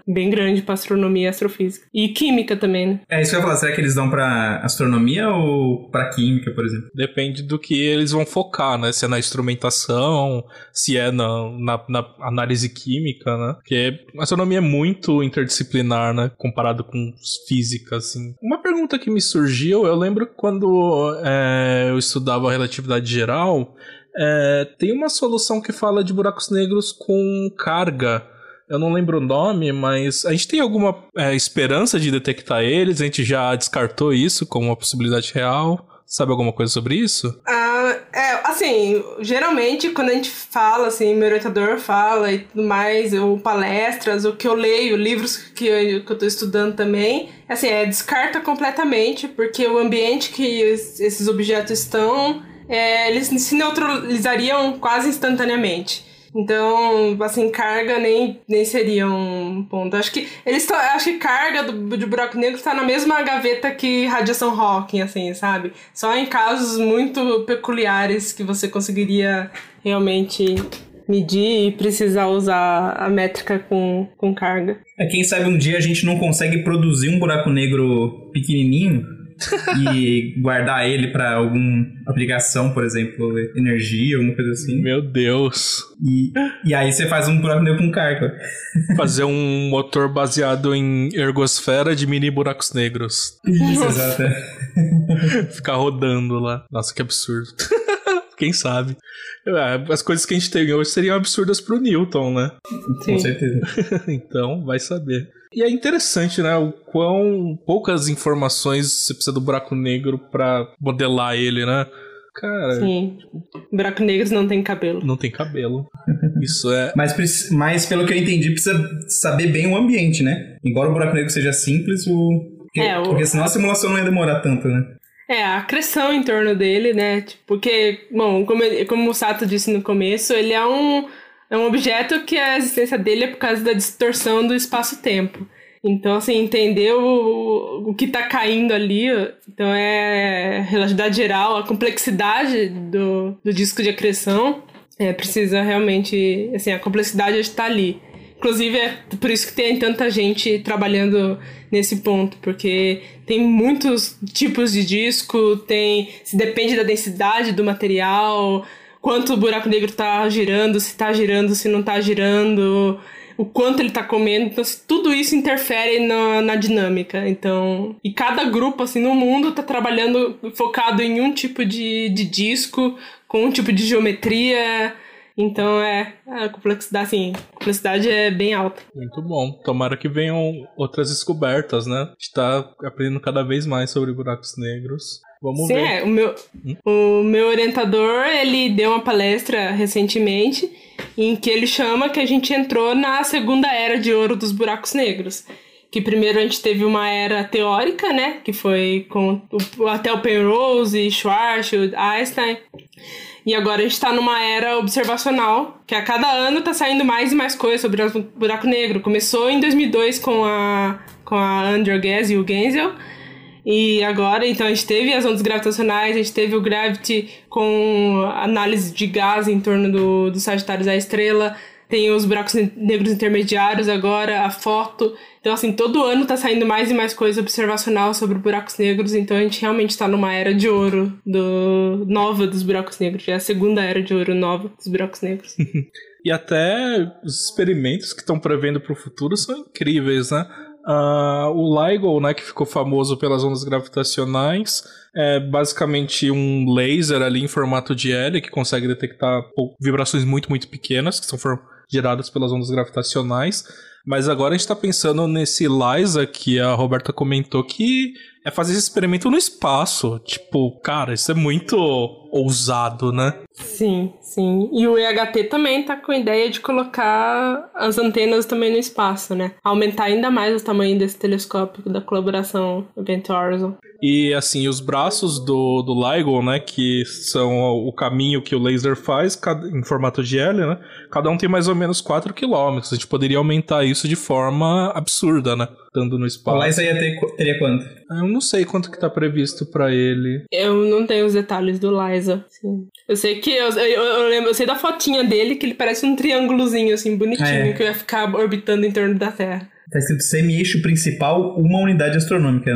bem grande para astronomia e astrofísica. E química também, né? É isso que eu ia falar, será que eles dão para astronomia ou para química, por exemplo? Depende do que eles vão focar, né? Se é na instrumentação, se é na, na, na análise química, né? Porque a astronomia é muito interdisciplinar, né? Comparado com física, assim. Uma pergunta que me surgiu, eu lembro quando é, eu estudava relatividade geral, é, tem uma solução que fala de buracos negros com carga. Eu não lembro o nome, mas a gente tem alguma é, esperança de detectar eles? A gente já descartou isso como uma possibilidade real? Sabe alguma coisa sobre isso? Ah, é, assim, geralmente quando a gente fala, assim, meu orientador fala e tudo mais, ou palestras, o que eu leio, livros que eu, que eu tô estudando também, assim, é, descarta completamente, porque o ambiente que esses objetos estão é, eles se neutralizariam quase instantaneamente. Então, assim, carga nem, nem seria um ponto. Acho que eles acho que carga do, de buraco negro está na mesma gaveta que radiação Hawking, assim, sabe? Só em casos muito peculiares que você conseguiria realmente medir e precisar usar a métrica com, com carga. É, quem sabe um dia a gente não consegue produzir um buraco negro pequenininho e guardar ele para alguma aplicação, por exemplo, energia, alguma coisa assim. Meu Deus. E, e aí você faz um buraco negro com carga. Fazer um motor baseado em ergosfera de mini buracos negros. Isso, exato. Ficar rodando lá. Nossa, que absurdo. Quem sabe? É, as coisas que a gente tem hoje seriam absurdas pro Newton, né? Sim. Com certeza. então, vai saber. E é interessante, né? O quão poucas informações você precisa do buraco negro para modelar ele, né? Cara. Sim. Buraco negros não tem cabelo. Não tem cabelo. Isso é. Mas, mas pelo que eu entendi, precisa saber bem o ambiente, né? Embora o buraco negro seja simples, o. Porque, é, o... porque senão a simulação não ia demorar tanto, né? É, a acreção em torno dele, né? Tipo, porque, bom, como, como o Sato disse no começo, ele é um, é um objeto que a existência dele é por causa da distorção do espaço-tempo. Então, assim, entender o, o que está caindo ali, então é relatividade geral, a complexidade do, do disco de acreção, é, precisa realmente, assim, a complexidade está ali. Inclusive, é por isso que tem tanta gente trabalhando nesse ponto, porque tem muitos tipos de disco, tem. Se depende da densidade do material, quanto o buraco negro está girando, se está girando, se não está girando, o quanto ele está comendo. Então, tudo isso interfere na, na dinâmica. Então. E cada grupo, assim, no mundo está trabalhando focado em um tipo de, de disco, com um tipo de geometria então é a complexidade, assim, a complexidade é bem alta. Muito bom. Tomara que venham outras descobertas, né? A gente tá aprendendo cada vez mais sobre buracos negros. Vamos Sim, ver. É, o meu, hum? o meu orientador, ele deu uma palestra recentemente em que ele chama que a gente entrou na segunda era de ouro dos buracos negros. Que primeiro a gente teve uma era teórica, né? Que foi com o, até o Penrose, Schwarzschild, Einstein. E agora a gente está numa era observacional, que a cada ano está saindo mais e mais coisas sobre o buraco negro. Começou em 2002 com a, com a Andrew Ghez e o Genzel. E agora, então, a gente teve as ondas gravitacionais, a gente teve o Gravity com análise de gás em torno do, do Sagitário da Estrela, tem os buracos negros intermediários agora, a foto. Então, assim, todo ano tá saindo mais e mais coisa observacional sobre buracos negros, então a gente realmente tá numa era de ouro do nova dos buracos negros, é a segunda era de ouro nova dos buracos negros. e até os experimentos que estão prevendo para o futuro são incríveis, né? Uh, o LIGO, né, que ficou famoso pelas ondas gravitacionais, é basicamente um laser ali em formato de L que consegue detectar vibrações muito, muito pequenas, que são geradas pelas ondas gravitacionais. Mas agora a gente está pensando nesse LISA que a Roberta comentou que é fazer esse experimento no espaço. Tipo, cara, isso é muito ousado, né? Sim, sim. E o EHT também tá com a ideia de colocar as antenas também no espaço, né? Aumentar ainda mais o tamanho desse telescópio da colaboração Event Horizon. E assim, os braços do, do LIGO, né, que são o caminho que o laser faz cada, em formato de L, né? Cada um tem mais ou menos 4 km. A gente poderia aumentar isso de forma absurda, né? Estando no O espaço. Liza ia ter, teria quanto? Eu não sei quanto que tá previsto pra ele. Eu não tenho os detalhes do Liza. Sim. Eu sei que. Eu, eu, eu lembro, eu sei da fotinha dele, que ele parece um triângulozinho, assim, bonitinho, É. que ia ficar orbitando em torno da Terra. Tá escrito semi-eixo principal, uma unidade astronômica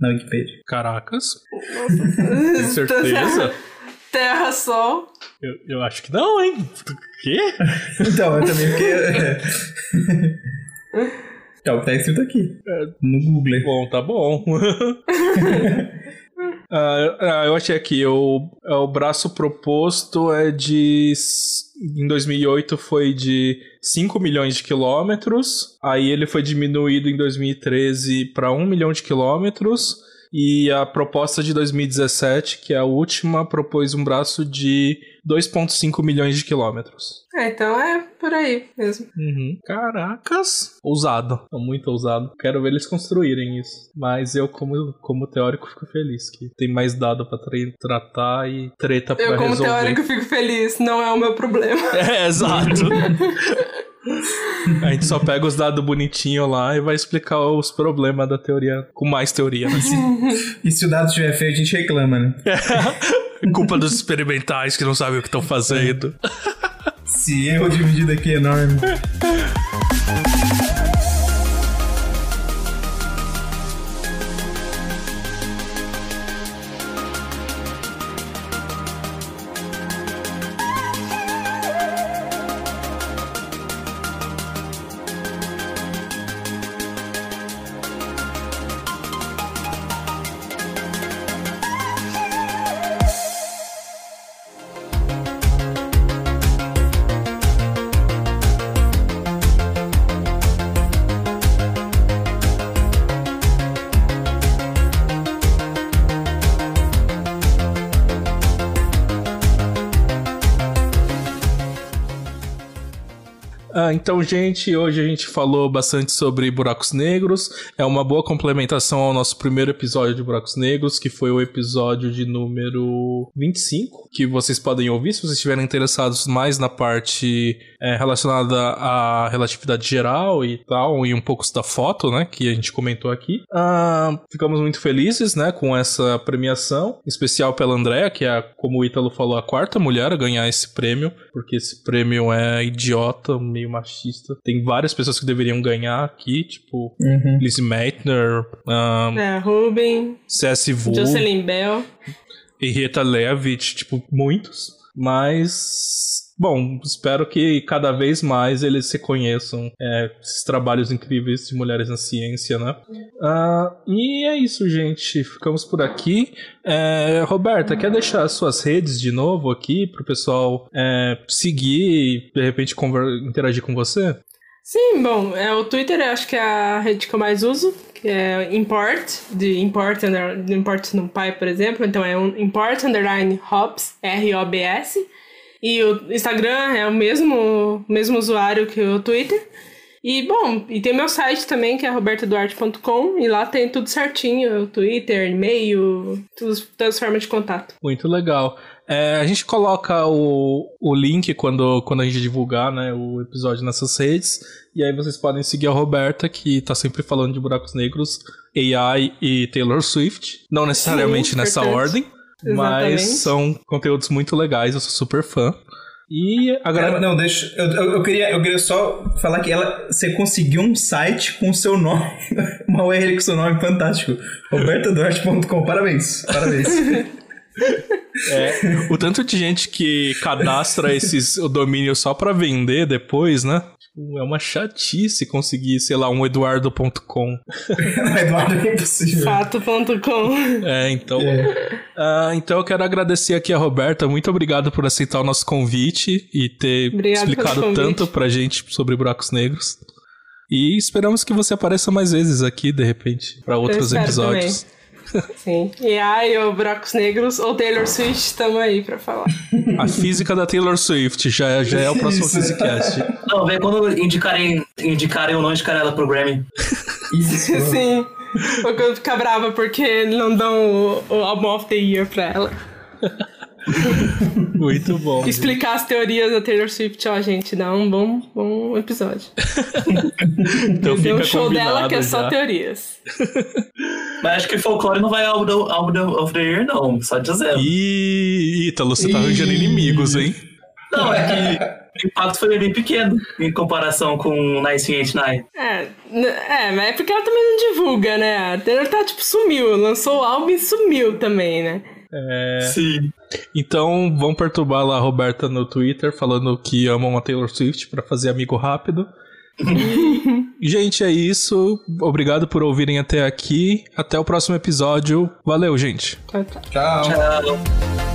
na Wikipedia. Caracas. Tem certeza? Terra, Sol. eu, eu acho que não, hein? Quê? Então, eu também fiquei. É o que tá escrito aqui. No Google. Bom, tá bom. Ah, ah, eu achei aqui, o, é, o braço proposto é de. Em 2008 foi de 5 milhões de quilômetros, aí ele foi diminuído em 2013 para 1 milhão de quilômetros, e a proposta de 2017, que é a última, propôs um braço de 2,5 milhões de quilômetros. É, então é por aí mesmo. Uhum. Caracas! Ousado. Muito ousado. Quero ver eles construírem isso. Mas eu, como, como teórico, fico feliz que tem mais dado pra tra- tratar e treta pra Eu, como resolver. teórico, fico feliz. Não é o meu problema. É, exato. A gente só pega os dados bonitinhos lá e vai explicar os problemas da teoria com mais teoria, né? E se o dado estiver feio, a gente reclama, né? Culpa dos experimentais que não sabem o que estão fazendo. Esse erro de medida aqui é enorme. Ah, então, gente, hoje a gente falou bastante sobre buracos negros. É uma boa complementação ao nosso primeiro episódio de buracos negros, que foi o episódio de número 25, que vocês podem ouvir se vocês estiverem interessados mais na parte é, relacionada à relatividade geral e tal, e um pouco da foto, né, que a gente comentou aqui. Ah, ficamos muito felizes, né, com essa premiação, em especial pela Andrea, que é, como o Ítalo falou, a quarta mulher a ganhar esse prêmio, porque esse prêmio é idiota, meio machista. Tem várias pessoas que deveriam ganhar aqui, tipo Uhum. Lizzie Meitner, ah, É, Ruben, C.S. Wu, Jocelyn Bell. Henrietta Leavitt, tipo, muitos. Mas, bom, espero que cada vez mais eles se conheçam é, esses trabalhos incríveis de mulheres na ciência, né? Ah, e é isso, gente. Ficamos por aqui. É, Roberta, quer deixar as suas redes de novo aqui pro pessoal é, seguir e de repente interagir com você? Sim, bom, é, o Twitter eu acho que é a rede que eu mais uso, que é import, de import, under, de import NumPy, por exemplo, então é um import underline hops, R-O-B-S, e o Instagram é o mesmo, mesmo usuário que o Twitter. E, bom, e tem meu site também, que é robertoduarte.com, e lá tem tudo certinho, Twitter, e-mail, tudo- todas as formas de contato. Muito legal. É, a gente coloca o, o link quando, quando a gente divulgar né, o episódio nessas redes. E aí vocês podem seguir a Roberta, que tá sempre falando de buracos negros, AI e Taylor Swift. Não necessariamente Sim, nessa ordem, Exatamente. mas são conteúdos muito legais, eu sou super fã. E agora. não, deixa. Eu, eu, eu queria, eu queria só falar que ela, você conseguiu um site com o seu nome. Uma URL com seu nome fantástico. robertaduarte.com. Parabéns. Parabéns. É, o tanto de gente que cadastra esses o domínio só pra vender depois, né? Tipo, é uma chatice conseguir, sei lá, um eduardo.com. Eduardo, é impossível. Fato.com. É, então. Ah, então eu quero agradecer aqui a Roberta. Muito obrigado por aceitar o nosso convite e ter explicado tanto pra gente sobre buracos negros. E esperamos que você apareça mais vezes aqui, de repente, pra outros episódios. Sim. E aí, o Buracos Negros ou Taylor Swift, estamos aí pra falar. A física da Taylor Swift já, é- já é o próximo. Physicast. Não, vem quando indicarem, indicarem ou não indicarem ela pro Grammy. Isso. Sim. Ou quando ficar brava porque não dão o, o Album of the Year pra ela. Muito bom. Explicar as teorias da Taylor Swift, ó, gente, dá um bom, bom episódio. então Tem fica um show dela que é combinado só já. teorias. Mas acho que folclore não vai ao álbum, álbum of the year, não. Só dizendo. Ih, Ítalo, você tá arranjando inimigos, hein? Não, é que o impacto foi bem pequeno em comparação com 1989. É, é, mas é porque ela também não divulga, né? A Taylor tá, tipo, sumiu. Lançou o álbum e sumiu também, né? É, Sim. Então vão perturbar lá a Roberta no Twitter falando que amam a Taylor Swift pra fazer amigo rápido. gente, é isso. Obrigado por ouvirem até aqui. Até o próximo episódio. Valeu, gente. Tchau, tchau. Tchau. Tchau.